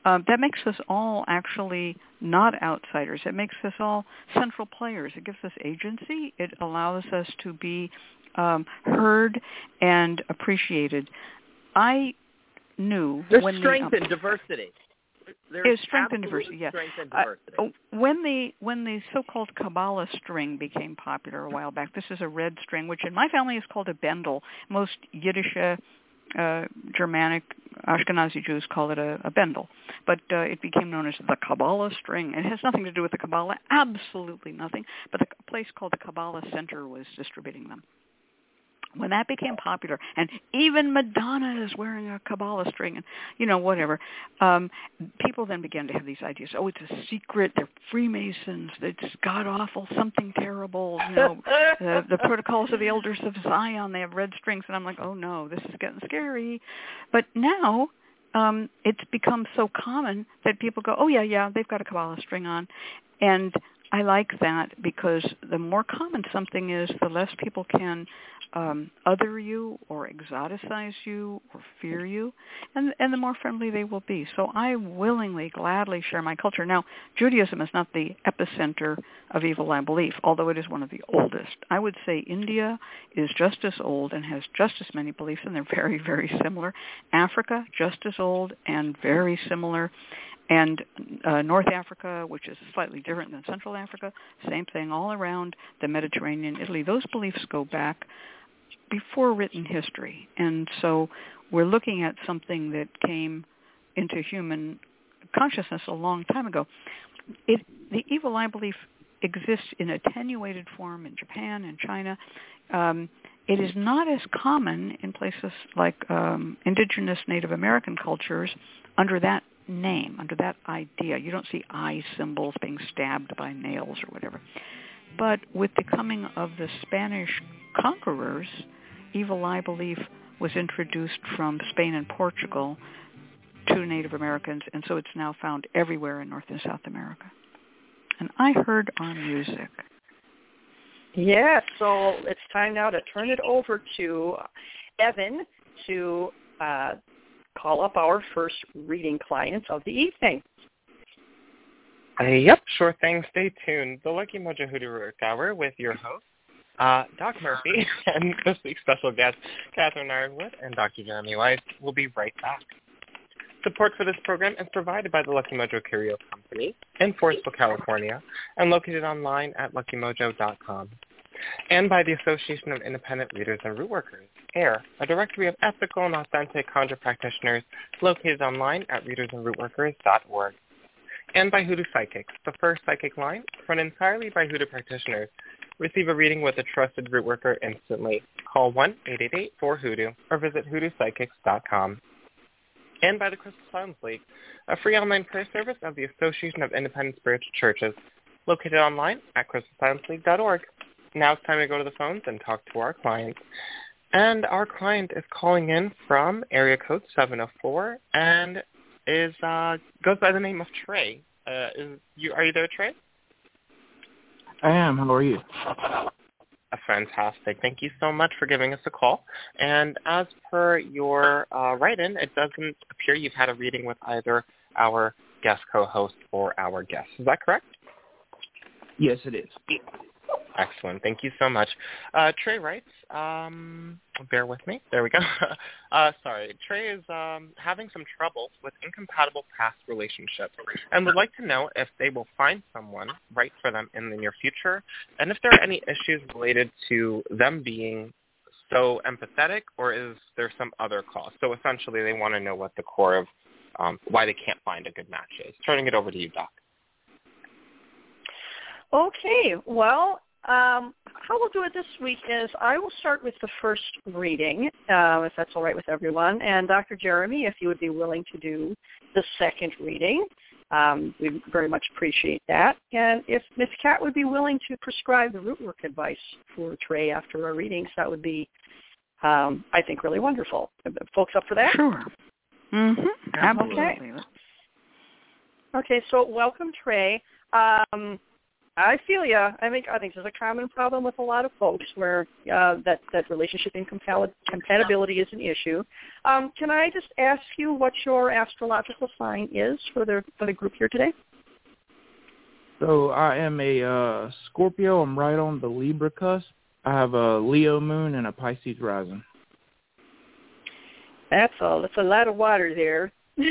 Um, that makes us all actually not outsiders. It makes us all central players. It gives us agency. It allows us to be um, heard and appreciated. I knew there's when strength the, in diversity. There's There's strength absolute diversity. Strength in Uh, diversity. when the when the so-called Kabbalah string became popular a while back, this is a red string, which in my family is called a bendel. Most Yiddish, uh, Germanic, Ashkenazi Jews call it a, a bendel, but uh, it became known as the Kabbalah string. It has nothing to do with the Kabbalah, absolutely nothing. But the place called the Kabbalah Center was distributing them. When that became popular, and even Madonna is wearing a Kabbalah string, and you know whatever, um, people then began to have these ideas. Oh, it's a secret. They're Freemasons. It's god awful. Something terrible. You know, the, the protocols of the elders of Zion. They have red strings, and I'm like, oh no, this is getting scary. But now um, it's become so common that people go, oh yeah, yeah, they've got a Kabbalah string on, and I like that because the more common something is, the less people can um, other you or exoticize you or fear you, and and the more friendly they will be. So I willingly, gladly share my culture. Now, Judaism is not the epicenter of evil eye belief, although it is one of the oldest. I would say India is just as old and has just as many beliefs, and they're very, very similar. Africa, just as old and very similar. And uh, North Africa, which is slightly different than Central Africa, same thing all around the Mediterranean, Italy. Those beliefs go back before written history. And so we're looking at something that came into human consciousness a long time ago. It, the evil eye belief exists in attenuated form in Japan and China. Um, it is not as common in places like um, indigenous Native American cultures under that name, under that idea. You don't see eye symbols being stabbed by nails or whatever. But with the coming of the Spanish conquerors, evil eye belief was introduced from Spain and Portugal to Native Americans, and so it's now found everywhere in North and South America. And I heard our music. Yeah, so it's time now to turn it over to Evan to uh, call up our first reading client of the evening. Uh, yep, sure thing. Stay tuned. The Lucky Mojo Hoodoo Hour with your host, uh, Doc Murphy, and this week's special guest, Catherine Yronwode and Dr. Jeremy Weiss, will be right back. Support for this program is provided by the Lucky Mojo Curio Company in Forestville, California, and located online at luckymojo.com, and by the Association of Independent Readers and Root Workers, AIRR, a directory of ethical and authentic conjure practitioners located online at readersandrootworkers.org. And by Hoodoo Psychics, the first psychic line run entirely by Hoodoo practitioners. Receive a reading with a trusted root worker instantly. Call 1-888-4-HOODOO or visit hoodoopsychics.com. And by the Crystal Silence League, a free online prayer service of the Association of Independent Spiritual Churches, located online at crystalsilenceleague.org. Now it's time to go to the phones and talk to our client. And our client is calling in from area code 704 and is uh, goes by the name of Trey. Uh, is you are you there, Trey? I am. How are you? Uh, fantastic. Thank you so much for giving us a call. And as per your uh, write-in, it doesn't appear you've had a reading with either our guest co-host or our guest. Is that correct? Yes, it is. Excellent. Thank you so much. Uh, Trey writes, um, bear with me. There we go. uh, sorry. Trey is um, having some trouble with incompatible past relationships and would like to know if they will find someone right for them in the near future and if there are any issues related to them being so empathetic or is there some other cause. So essentially they want to know what the core of um, why they can't find a good match is. Turning it over to you, Doc. Okay, well, um, how we'll do it this week is I will start with the first reading, uh, if that's all right with everyone. And Dr. Jeremy, if you would be willing to do the second reading, um, we very much appreciate that. And if Miss Cat would be willing to prescribe the root work advice for Trey after our readings, that would be, um, I think, really wonderful. Folks up for that? Sure. Mm-hmm. Absolutely. Okay. Okay, so welcome, Trey. Um, I feel you. I think I think there's a common problem with a lot of folks where uh, that that relationship incompatibility is an issue. Um, can I just ask you what your astrological sign is for the for the group here today? So I am a uh, Scorpio. I'm right on the Libra cusp. I have a Leo moon and a Pisces rising. That's all. That's a lot of water there.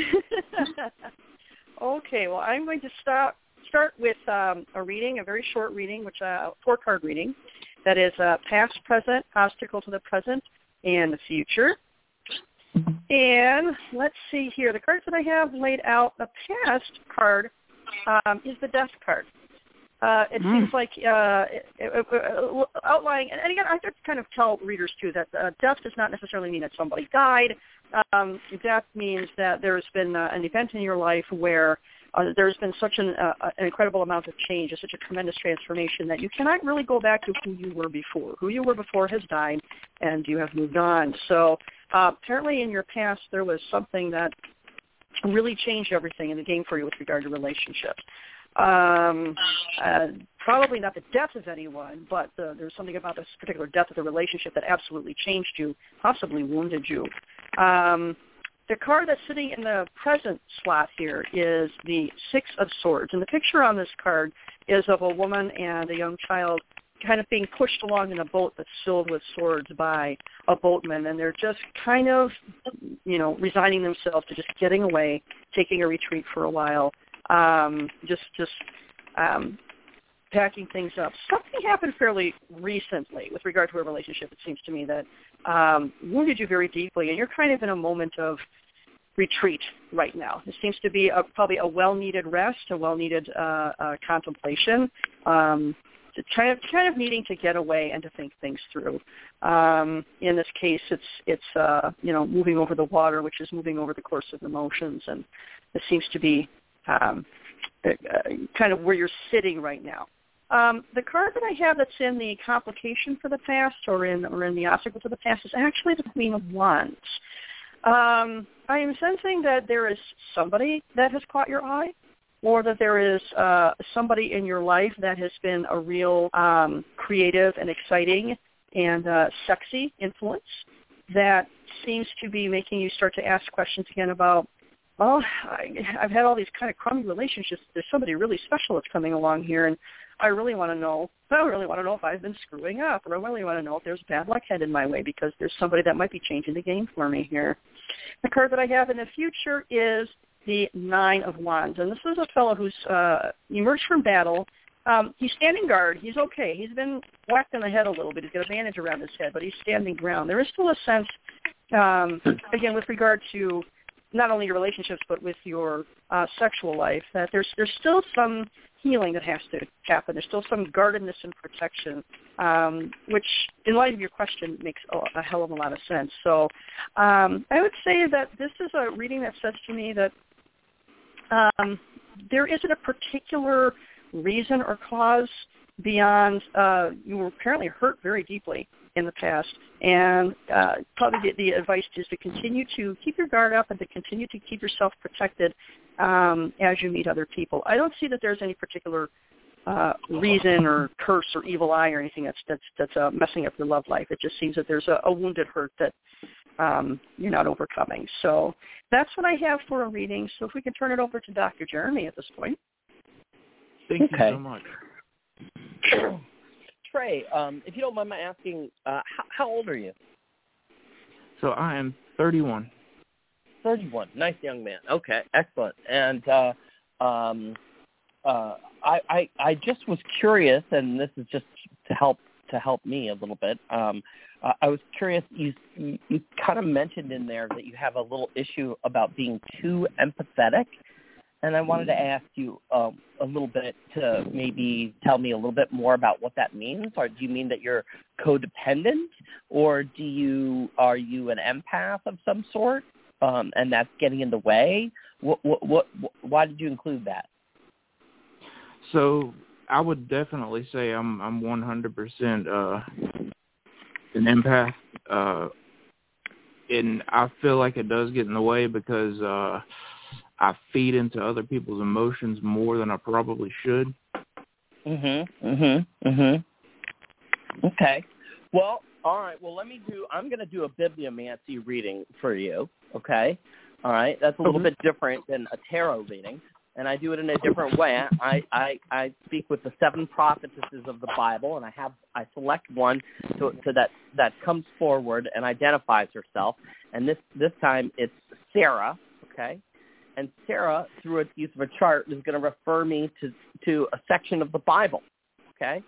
okay. Well, I'm going to stop start with um, a reading, a very short reading, which uh, four card reading, that is uh, past, present, obstacle to the present, and the future. And let's see here. The cards that I have laid out, the past card um, is the death card. Uh, it mm. seems like uh, it, it, it, outlining, and again, I have to kind of tell readers too that uh, death does not necessarily mean that somebody died. Um, death means that there's been uh, an event in your life where uh, there's been such an, uh, an incredible amount of change, such a tremendous transformation that you cannot really go back to who you were before. Who you were before has died, and you have moved on. So uh, apparently in your past there was something that really changed everything in the game for you with regard to relationships. Um, uh, probably not the death of anyone, but uh, there's something about this particular death of the relationship that absolutely changed you, possibly wounded you. Um, the card that's sitting in the present slot here is the Six of Swords. And the picture on this card is of a woman and a young child kind of being pushed along in a boat that's filled with swords by a boatman and they're just kind of you know resigning themselves to just getting away taking a retreat for a while um just just um packing things up something happened fairly recently with regard to a relationship it seems to me that um wounded you very deeply and you're kind of in a moment of retreat right now. It seems to be a, probably a well-needed rest, a well-needed uh, uh, contemplation, um, kind of kind of needing to get away and to think things through. Um, in this case, it's it's uh, you know moving over the water, which is moving over the course of emotions, and it seems to be um, uh, kind of where you're sitting right now. Um, the card that I have that's in the complication for the past or in or in the obstacle to the past is actually the Queen of Wands. Um, I am sensing that there is somebody that has caught your eye, or that there is uh, somebody in your life that has been a real um, creative and exciting and uh, sexy influence that seems to be making you start to ask questions again about, well, I, I've had all these kind of crummy relationships. There's somebody really special that's coming along here, and I really want to know. I really want to know if I've been screwing up, or I really want to know if there's bad luck headed my way because there's somebody that might be changing the game for me here. The card that I have in the future is the Nine of Wands, and this is a fellow who's uh, emerged from battle um, he's standing guard. He's okay. He's been whacked in the head a little bit. He's got a bandage around his head, but he's standing ground. There is still a sense, um, again, with regard to not only your relationships but with your uh, sexual life, that there's there's still some healing that has to happen. There's still some guardedness and protection, um, which, in light of your question, makes a, a hell of a lot of sense. So, um, I would say that this is a reading that says to me that um, there isn't a particular reason or cause beyond uh, you were apparently hurt very deeply in the past, and uh, probably the, the advice is to continue to keep your guard up and to continue to keep yourself protected um, as you meet other people. I don't see that there's any particular uh, reason or curse or evil eye or anything that's that's that's uh, messing up your love life. It just seems that there's a, a wounded hurt that um, you're not overcoming. So that's what I have for a reading. So if we can turn it over to Dr. Jeremy at this point. Thank Okay. you so much. Trey, um, if you don't mind my asking, uh, how, how old are you? So I am 31. 31. Nice young man. Okay, excellent. And uh, um, uh, I, I, I just was curious, and this is just to help to help me a little bit. Um, uh, I was curious. You, you, you kind of mentioned in there that you have a little issue about being too empathetic, and I wanted to ask you um, a little bit to maybe tell me a little bit more about what that means. Or do you mean that you're codependent, or do you are you an empath of some sort, um, and that's getting in the way? What, what, what, why did you include that? So I would definitely say I'm I'm 100% uh, an empath, uh, and I feel like it does get in the way because uh, I feed into other people's emotions more than I probably should. Mhm. Mhm. Mhm. Okay. Well, all right. Well, let me do. I'm going to do a bibliomancy reading for you. Okay. All right. That's a little Okay. bit different than a tarot reading, and I do it in a different way. I I I speak with the seven prophetesses of the Bible, and I have I select one to, to that that comes forward and identifies herself. And this this time it's Sarah. Okay. And Sarah, through its use of a chart, is going to refer me to to a section of the Bible. Okay.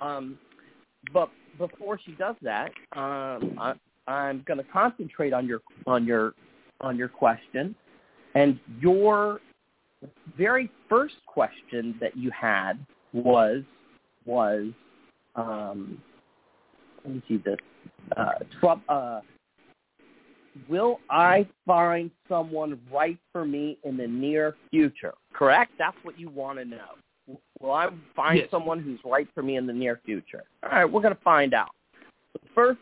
Um, but before she does that, um, I, I'm going to concentrate on your on your on your question, and your very first question that you had was was um, let me see this uh, Trump. Uh, will I find someone right for me in the near future? Correct. That's what you want to know. Will I find Yes. someone who's right for me in the near future? All right, we're going to find out. The first,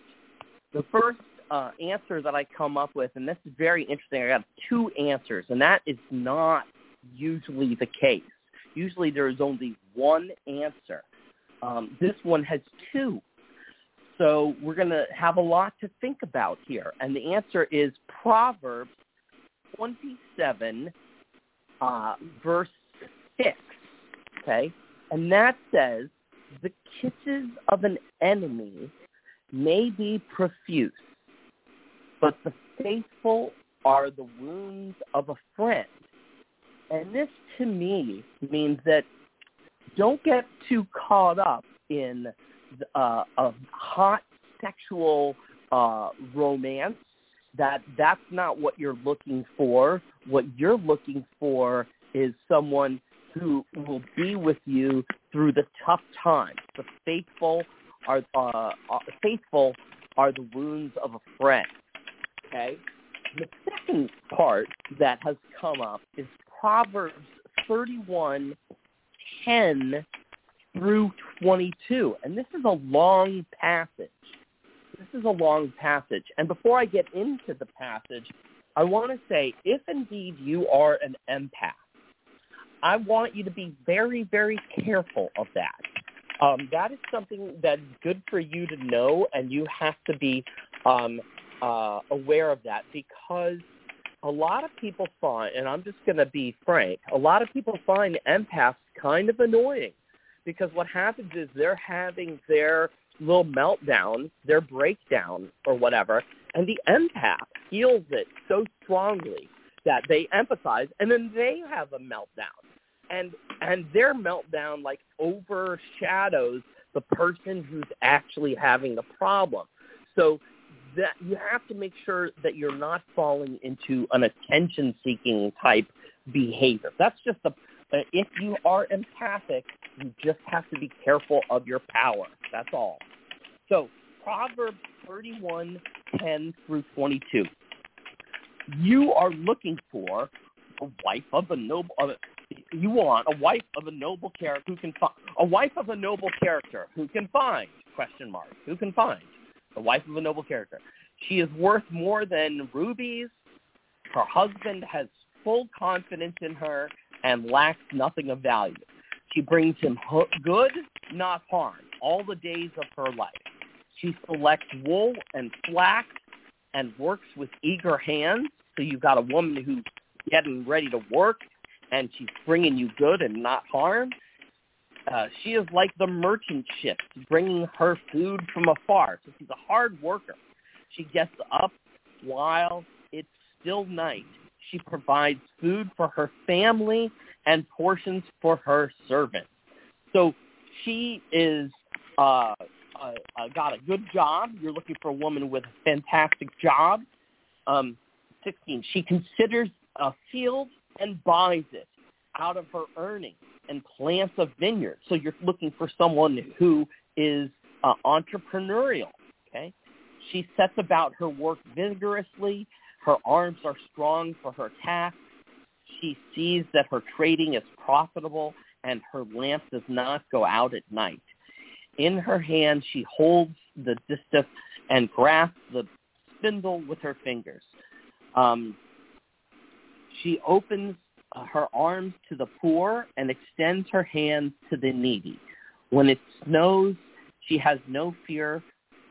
the first uh, answer that I come up with, and this is very interesting. I got two answers, and that is not usually the case. Usually there is only one answer. Um, this one has two. So we're going to have a lot to think about here. And the answer is Proverbs 27, uh, verse 6. Okay? And that says, the kisses of an enemy may be profuse, but the faithful are the wounds of a friend. And this to me means that don't get too caught up in uh, a hot sexual uh, romance. That that's not what you're looking for. What you're looking for is someone who will be with you through the tough times. The faithful are uh, uh, faithful are the wounds of a friend. Okay. The second part that has come up is Proverbs 31, 10 through 22. And this is a long passage. This is a long passage. And before I get into the passage, I want to say if indeed you are an empath, I want you to be very, very careful of that. Um, that is something that's good for you to know, and you have to be um, uh, aware of that because a lot of people find, and I'm just going to be frank, a lot of people find empaths kind of annoying because what happens is they're having their little meltdown, their breakdown or whatever, and the empath feels it so strongly that they empathize, and then they have a meltdown. and and their meltdown like overshadows the person who's actually having the problem. So that you have to make sure that you're not falling into an attention-seeking type behavior. That's just uh, if you are empathic, you just have to be careful of your power. That's all. So Proverbs 31, 10 through 22. You are looking for a wife of a noble. Uh, you want a wife of a noble character who can find a wife of a noble character who can find question mark who can find a wife of a noble character. She is worth more than rubies. Her husband has full confidence in her and lacks nothing of value. She brings him good, not harm, all the days of her life. She selects wool and flax and works with eager hands. So you've got a woman who's getting ready to work and she's bringing you good and not harm. Uh, she is like the merchant ship, bringing her food from afar. So she's a hard worker. She gets up while it's still night. She provides food for her family and portions for her servants. So she is uh, uh, uh, got a good job. You're looking for a woman with a fantastic job. Um, 16. She considers a field and buys it out of her earnings and plants a vineyard. So you're looking for someone who is uh, entrepreneurial. Okay, she sets about her work vigorously. Her arms are strong for her task. She sees that her trading is profitable and her lamp does not go out at night. In her hand, she holds the distaff and grasps the spindle with her fingers. Um, she opens uh, her arms to the poor and extends her hands to the needy. When it snows, she has no fear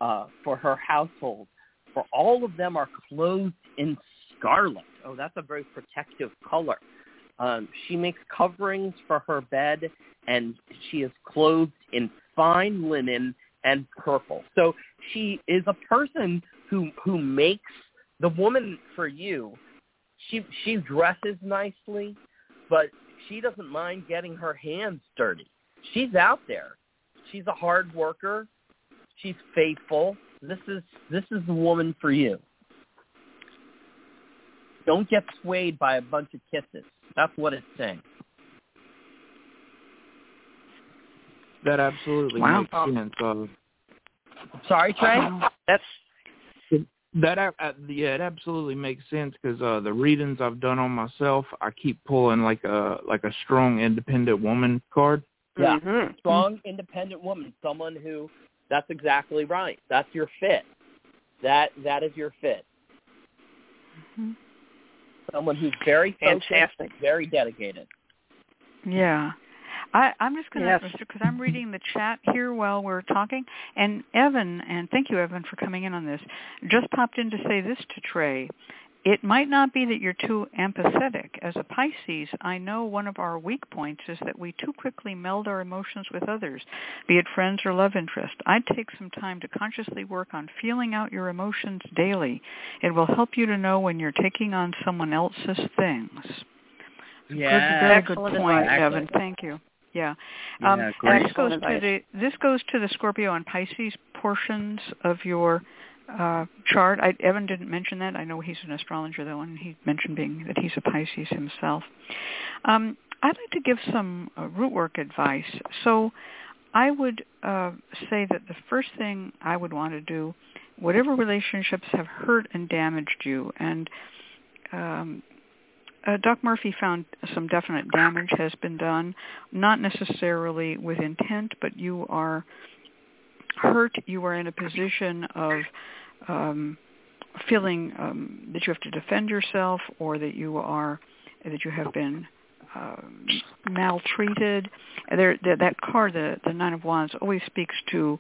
uh, for her household, for all of them are clothed in scarlet. Oh, that's a very protective color. Um, she makes coverings for her bed, and she is clothed in fine linen and purple. So she is a person who who makes the woman for you. She she dresses nicely, but she doesn't mind getting her hands dirty. She's out there. She's a hard worker. She's faithful. This is this is the woman for you. Don't get swayed by a bunch of kisses. That's what it's saying. That absolutely Wow. makes sense. Uh, Sorry, Trey. That's that uh, uh, yeah, it absolutely makes sense because uh, the readings I've done on myself, I keep pulling like a like a strong, independent woman card. Yeah. mhm. Strong, independent woman. Someone who. That's exactly right. That's your fit. That that is your fit. Mhm. Someone who's very focused, Fantastic. very dedicated. Yeah. I, I'm just going to, Yes. because I'm reading the chat here while we're talking, and Evan, and thank you, Evan, for coming in on this, just popped in to say this to Trey. It might not be that you're too empathetic. As a Pisces, I know one of our weak points is that we too quickly meld our emotions with others, be it friends or love interest. I'd take some time to consciously work on feeling out your emotions daily. It will help you to know when you're taking on someone else's things. Good, very good point, advice. Evan. Thank you. Yeah. Um, Yeah, and this goes to the this goes to the Scorpio and Pisces portions of your uh, chart. I, Evan didn't mention that. I know he's an astrologer though, and he mentioned being that he's a Pisces himself. Um, I'd like to give some uh, root work advice. So I would uh, say that the first thing I would want to do, whatever relationships have hurt and damaged you, and um, uh, Doc Murphy found some definite damage has been done, not necessarily with intent, but you are hurt. You are in a position of um, feeling um, that you have to defend yourself, or that you are that you have been um, maltreated. There, there, that card, the the Nine of Wands, always speaks to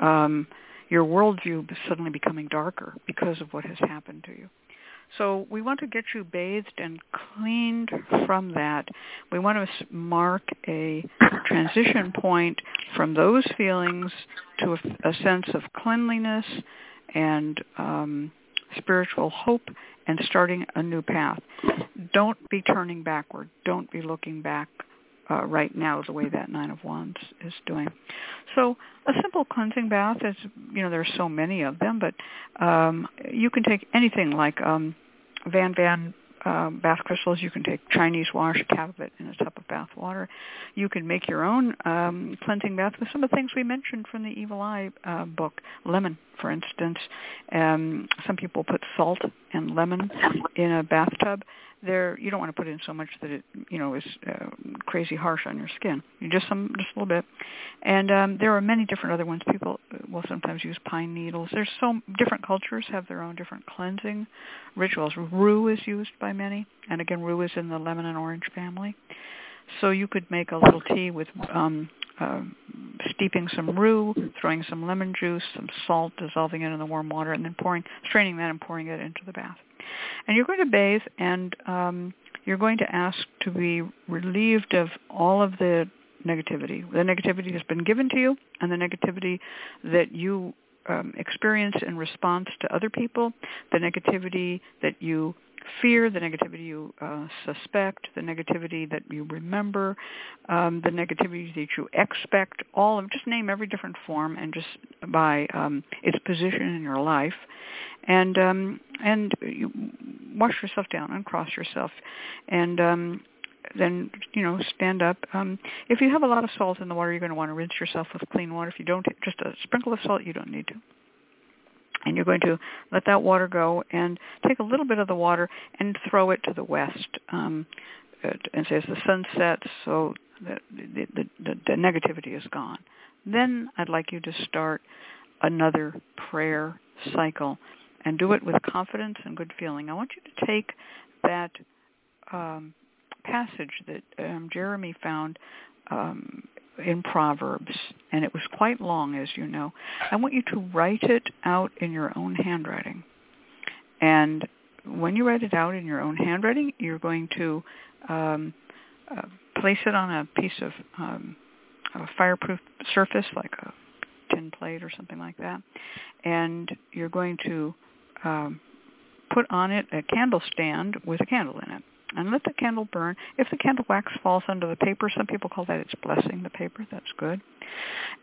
um, your worldview suddenly becoming darker because of what has happened to you. So we want to get you bathed and cleaned from that. We want to mark a transition point from those feelings to a, a sense of cleanliness and um, spiritual hope and starting a new path. Don't be turning backward. Don't be looking back uh, right now the way that Nine of Wands is doing. So a simple cleansing bath is, you know, there's so many of them, but um, you can take anything like um, Van Van um, bath crystals. You can take Chinese wash, cap it in a tub of bath water. You can make your own um, cleansing bath with some of the things we mentioned from the Evil Eye uh, book. Lemon, for instance. Um, some people put salt and lemon in a bathtub there you don't want to put in so much that it you know is uh, crazy harsh on your skin. You just some just a little bit, and um, there are many different other ones. People will sometimes use pine needles. There's so different cultures have their own different cleansing rituals. Rue is used by many, and again, rue is in the lemon and orange family. So you could make a little tea with um, uh, steeping some rue, throwing some lemon juice, some salt, dissolving it in the warm water, and then pouring, straining that and pouring it into the bath. And you're going to bathe and um, you're going to ask to be relieved of all of the negativity. The negativity that's been given to you and the negativity that you um, experience in response to other people, the negativity that you fear, the negativity you uh, suspect, the negativity that you remember, um, the negativity that you expect, all of just name every different form and just by um, its position in your life, and um, and you wash yourself down, uncross yourself, and um, then you know stand up. Um, if you have a lot of salt in the water, you're going to want to rinse yourself with clean water. If you don't, just a sprinkle of salt, you don't need to and you're going to let that water go and take a little bit of the water and throw it to the west um, and say as the sun sets so the, the, the, the negativity is gone. Then I'd like you to start another prayer cycle and do it with confidence and good feeling. I want you to take that um, passage that um, Jeremy found um, in Proverbs, and it was quite long, as you know. I want you to write it out in your own handwriting. And when you write it out in your own handwriting, you're going to um, uh, place it on a piece of um, a fireproof surface, like a tin plate or something like that, and you're going to um, put on it a candle stand with a candle in it and let the candle burn. If the candle wax falls under the paper, some people call that it's blessing the paper. That's good.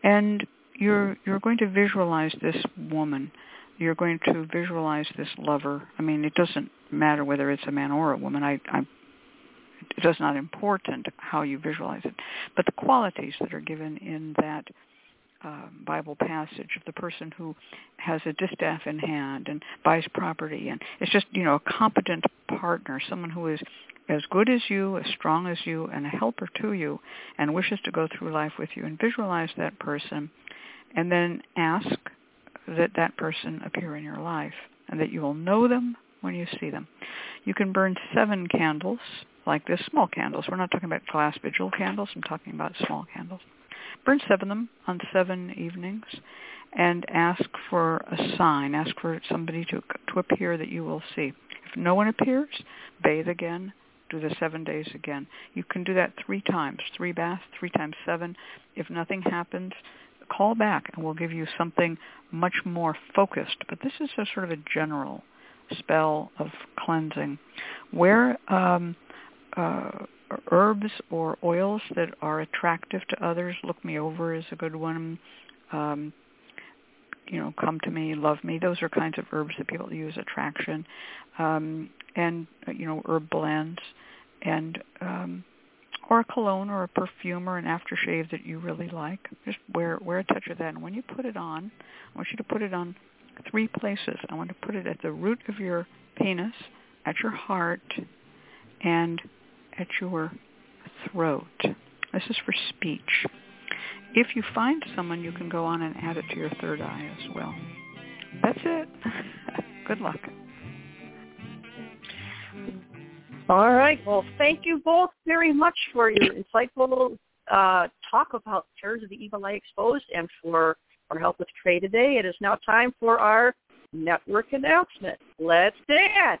And you're you're going to visualize this woman. You're going to visualize this lover. I mean, it doesn't matter whether it's a man or a woman. I, I it is not important how you visualize it, but the qualities that are given in that uh, Bible passage of the person who has a distaff in hand and buys property, and it's just you know a competent partner, someone who is as good as you, as strong as you, and a helper to you, and wishes to go through life with you, and visualize that person, and then ask that that person appear in your life, and that you will know them when you see them. You can burn seven candles like this, small candles. We're not talking about glass vigil candles. I'm talking about small candles. Burn seven of them on seven evenings and ask for a sign. Ask for somebody to, to appear that you will see. If no one appears, bathe again. Do the seven days again. You can do that three times. Three baths, three times seven. If nothing happens, call back and we'll give you something much more focused. But this is a sort of a general spell of cleansing. Where um, uh, herbs or oils that are attractive to others. Look me over is a good one. Um, you know, come to me, love me. Those are kinds of herbs that people use attraction, um, and you know, herb blends, and um, or a cologne or a perfume or an aftershave that you really like. Just wear wear a touch of that, and when you put it on, I want you to put it on three places. I want to put it at the root of your penis, at your heart, and at your throat. This is for speech. If you find someone, you can go on and add it to your third eye as well. That's it. Good luck. All right. Well, thank you both very much for your insightful uh, talk about Terrors of the Evil Eye Exposed and for our help with Trey today. It is now time for our network announcement. Let's dance.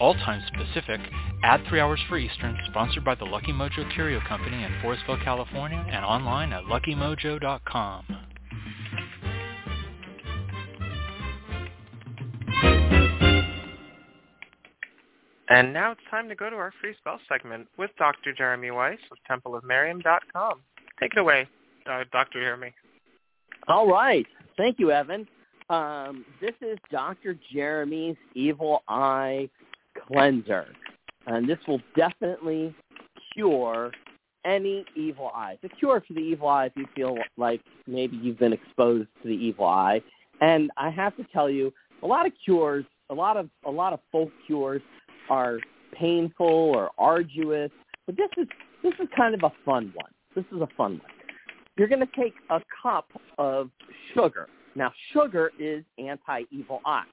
all times Pacific, at 3 hours for Eastern, sponsored by the Lucky Mojo Curio Company in Forestville, California, and online at luckymojo.com. And now it's time to go to our free spell segment with Dr. Jeremy Weiss of TempleOfMiriam.com. Take it away, uh, Dr. Jeremy. All right. Thank you, Evan. Um, this is Dr. Jeremy's Evil Eye cleanser. And this will definitely cure any evil eye. A cure for the evil eye if you feel like maybe you've been exposed to the evil eye. And I have to tell you, a lot of cures, a lot of a lot of folk cures are painful or arduous, but this is this is kind of a fun one. This is a fun one. You're going to take a cup of sugar. Now, sugar is anti-evil eye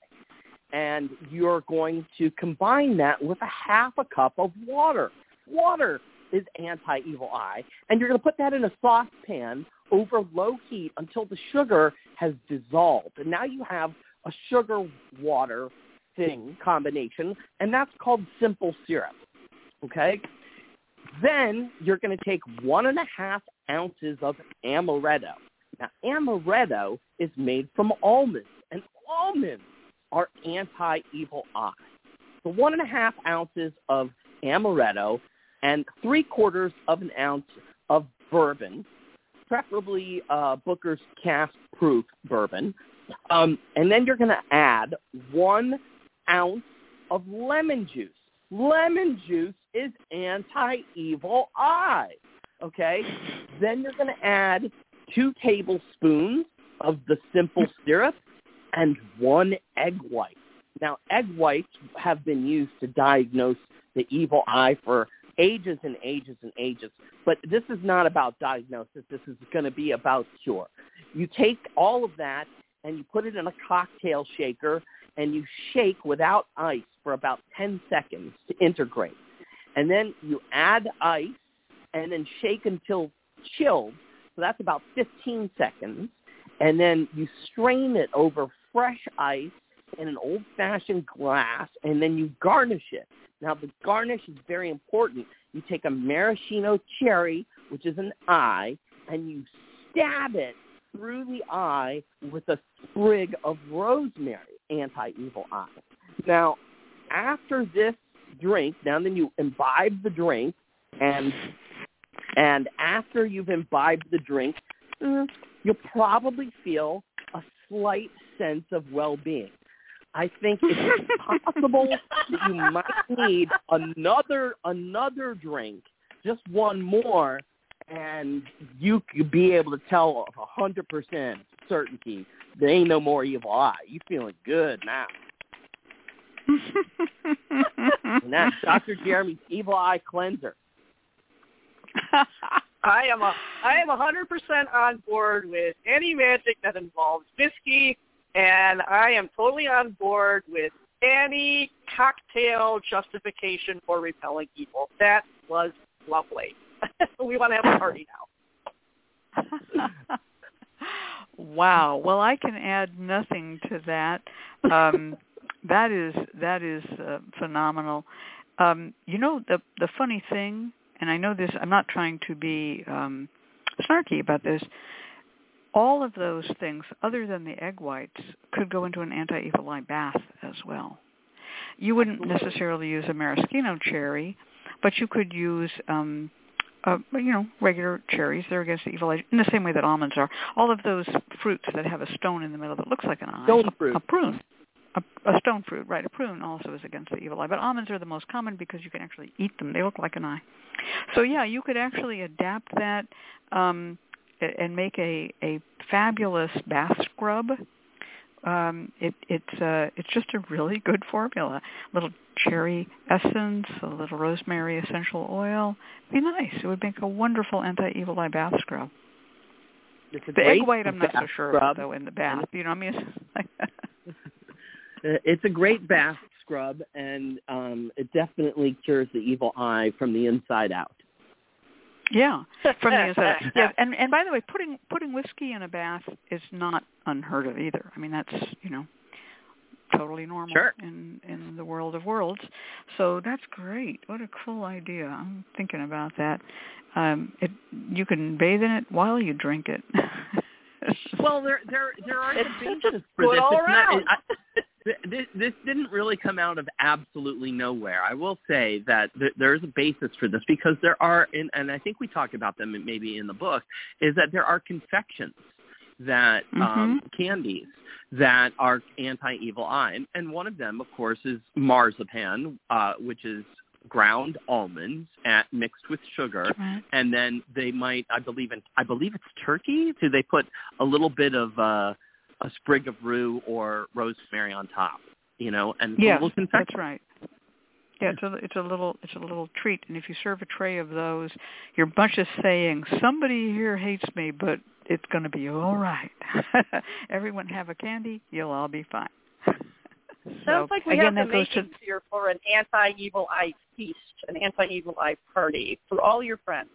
and you're going to combine that with a half a cup of water. Water is anti-evil eye, and you're going to put that in a saucepan over low heat until the sugar has dissolved. And now you have a sugar water thing combination, and that's called simple syrup. Okay? Then you're going to take one and a half ounces of amaretto. Now, amaretto is made from almonds, and almonds are anti-evil eye. So one and a half ounces of amaretto and three quarters of an ounce of bourbon, preferably uh, Booker's cask proof bourbon. Um, and then you're going to add one ounce of lemon juice. Lemon juice is anti-evil eye. Okay? Then you're going to add two tablespoons of the simple syrup and one egg white. Now, egg whites have been used to diagnose the evil eye for ages and ages and ages. But this is not about diagnosis. This is going to be about cure. You take all of that and you put it in a cocktail shaker and you shake without ice for about 10 seconds to integrate. And then you add ice and then shake until chilled. So that's about 15 seconds. And then you strain it over fresh ice in an old-fashioned glass, and then you garnish it. Now, the garnish is very important. You take a maraschino cherry, which is an eye, and you stab it through the eye with a sprig of rosemary, anti-evil eye. Now, after this drink, now then you imbibe the drink, and and after you've imbibed the drink, mm, you'll probably feel a slight sense of well-being. I think it's possible that you might need another another drink, just one more, and you could be able to tell a hundred percent certainty there ain't no more evil eye. You feeling good now. and that's Dr. Jeremy's Evil Eye Cleanser. I am a I am a hundred percent on board with any magic that involves whiskey and I am totally on board with any cocktail justification for repelling evil. That was lovely. we want to have a party now. wow. Well, I can add nothing to that. Um, that is that is uh, phenomenal. Um, you know the the funny thing, and I know this. I'm not trying to be um, snarky about this all of those things, other than the egg whites, could go into an anti-evil eye bath as well. You wouldn't necessarily use a maraschino cherry, but you could use, um, uh, you know, regular cherries. They're against the evil eye in the same way that almonds are. All of those fruits that have a stone in the middle that looks like an eye. Stone fruit. A, a prune. A, a stone fruit, right? A prune also is against the evil eye, but almonds are the most common because you can actually eat them. They look like an eye. So yeah, you could actually adapt that. Um, and make a, a fabulous bath scrub um, it, it's uh, it's just a really good formula. A little cherry essence, a little rosemary essential oil. Be nice. It would make a wonderful anti-evil eye bath scrub. It's a The egg white, I'm not so sure scrub. about though in the bath. You know, what I mean, it's Uh, It's a great bath scrub, and um, it definitely cures the evil eye from the inside out. Yeah, from the inside. Yeah, and and by the way, putting putting whiskey in a bath is not unheard of either. I mean, that's you know totally normal Sure. in in the world of worlds. So that's great. What a cool idea. I'm thinking about that. Um, it you can bathe in it while you drink it. Well, there there there are It's some just basis for this. all It's not- I- this, this didn't really come out of absolutely nowhere. I will say that th- there is a basis for this because there are, and, and I think we talk about them maybe in the book, is that there are confections that um, candies that are anti-evil eye, and, and one of them, of course, is marzipan, uh, which is ground almonds at, mixed with sugar Right. and then they might i believe in i believe it's turkey do they put a little bit of uh a sprig of rue or rosemary on top you know and yeah, that's right. Yeah, it's a it's a little it's a little treat, and if you serve a tray of those, you're much as saying somebody here hates me, but it's going to be all right. Everyone have a candy, you'll all be fine. Sounds so, like we again, have the that to makings here for an anti-evil eye feast, an anti-evil eye party for all your friends.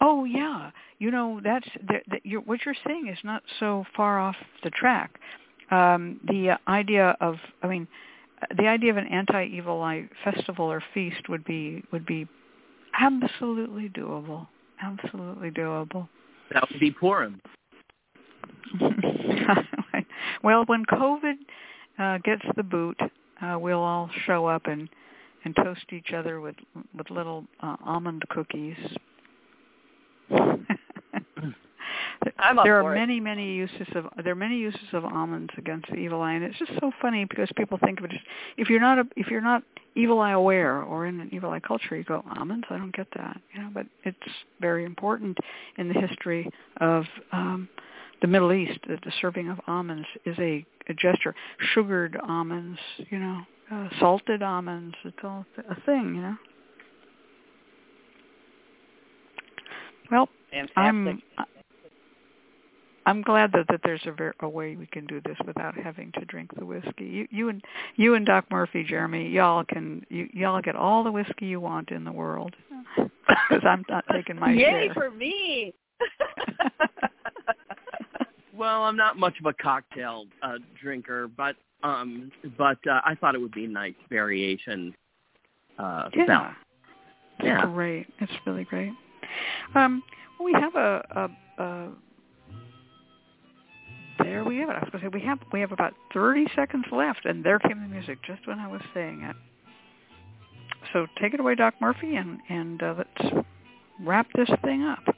Oh yeah, you know that's that, that you're, what you're saying is not so far off the track. Um, the uh, idea of, I mean, uh, the idea of an anti-evil eye festival or feast would be would be absolutely doable. Absolutely doable. that would be purim well, when COVID uh, gets the boot, uh, we'll all show up and and toast each other with with little uh, almond cookies. There are it. many, many uses of there are many uses of almonds against the evil eye, and it's just so funny because people think of it as if you're not a, if you're not evil eye aware or in an evil eye culture, you go almonds. I don't get that, you know. But it's very important in the history of um, the Middle East that the serving of almonds is a, a gesture. Sugared almonds, you know, uh, salted almonds. It's all a thing, you know. Well, Fantastic. I'm I'm glad that, that there's a, ver- a way we can do this without having to drink the whiskey. You, you and you and Doc Murphy, Jeremy, y'all can you, y'all get all the whiskey you want in the world because I'm not taking my Yay share. for me! well i'm not much of a cocktail uh drinker but um but uh, i thought it would be a nice variation uh yeah, ballot. Yeah. great. It's really great. Um, we have a, a, a there we have it. I was going to say we have we have about thirty seconds left, and there came the music just when I was saying it. So take it away, Doc Murphy, and and uh, let's wrap this thing up.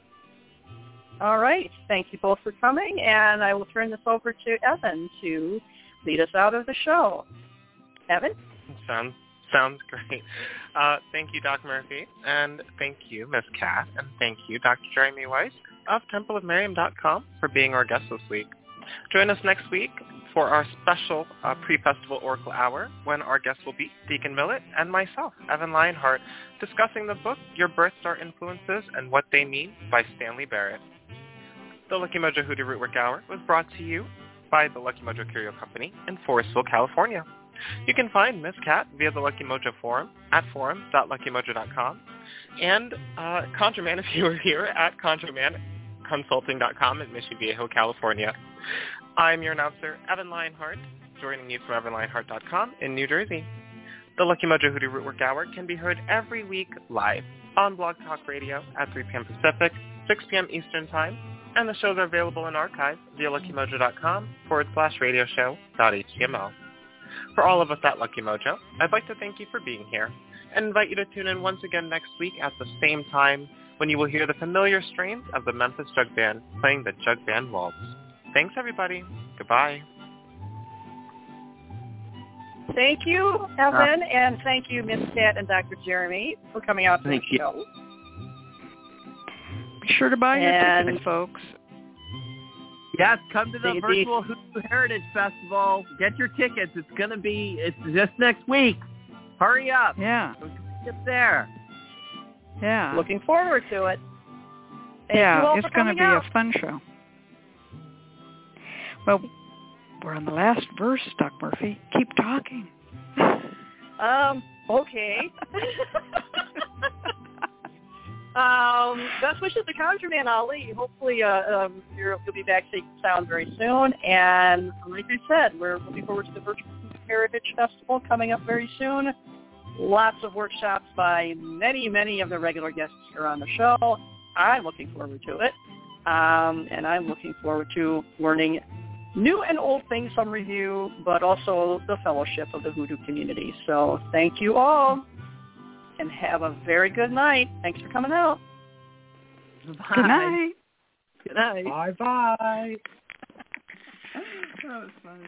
All right. Thank you both for coming, and I will turn this over to Evan to lead us out of the show. Evan? Sounds sounds great. Uh, thank you, Doc Murphy, and thank you, Miss Cat, and thank you, Dr. Jeremy Weiss of TempleofMiriam.com for being our guest this week. Join us next week for our special uh, pre-festival Oracle Hour when our guests will be Deacon Millett and myself, Evan Lionheart, discussing the book Your Birth Star Influences and What They Mean by Stanley Barrett. The Lucky Mojo Hoodoo Rootwork Hour was brought to you by the Lucky Mojo Curio Company in Forestville, California. You can find Miss Cat via the Lucky Mojo forum at forum.luckymojo.com and uh, ConjureMan if you are here at ConjureManConsulting.com in Mission Viejo, California. I'm your announcer, Evan Lionheart, joining you from EvanLionheart.com in New Jersey. The Lucky Mojo Hoodoo Rootwork Hour can be heard every week live on Blog Talk Radio at 3 p.m. Pacific, 6 p.m. Eastern Time, and the shows are available in archive via luckymojo.com forward slash radio show dot html. For all of us at Lucky Mojo, I'd like to thank you for being here and invite you to tune in once again next week at the same time when you will hear the familiar strains of the Memphis Jug Band playing the Jug Band Waltz. Thanks, everybody. Goodbye. Thank you, Evan, and thank you, Miss Cat and Dr. Jeremy, for coming out to Thank the you. Show. Be sure to buy your And- tickets, folks. Yes, come to the The- the- virtual Hoodoo Heritage Festival. Get your tickets. It's gonna be. It's just next week. Hurry up. Yeah, Get there. yeah, Looking forward to it. Thank yeah. It's going to be out. a fun show. Well, we're on the last verse, Doc Murphy. Keep talking. Um, okay. um, best wishes to Conjure Man Ali. Hopefully, uh, um, you'll be back safe and sound very soon. And like I said, we're looking forward to the Virtual Heritage Festival coming up very soon. Lots of workshops by many, many of the regular guests here on the show. I'm looking forward to it. Um, and I'm looking forward to learning new and old things from review, but also the fellowship of the Hoodoo community. So thank you all, and have a very good night. Thanks for coming out. Good night. Good night. Bye bye. That was funny.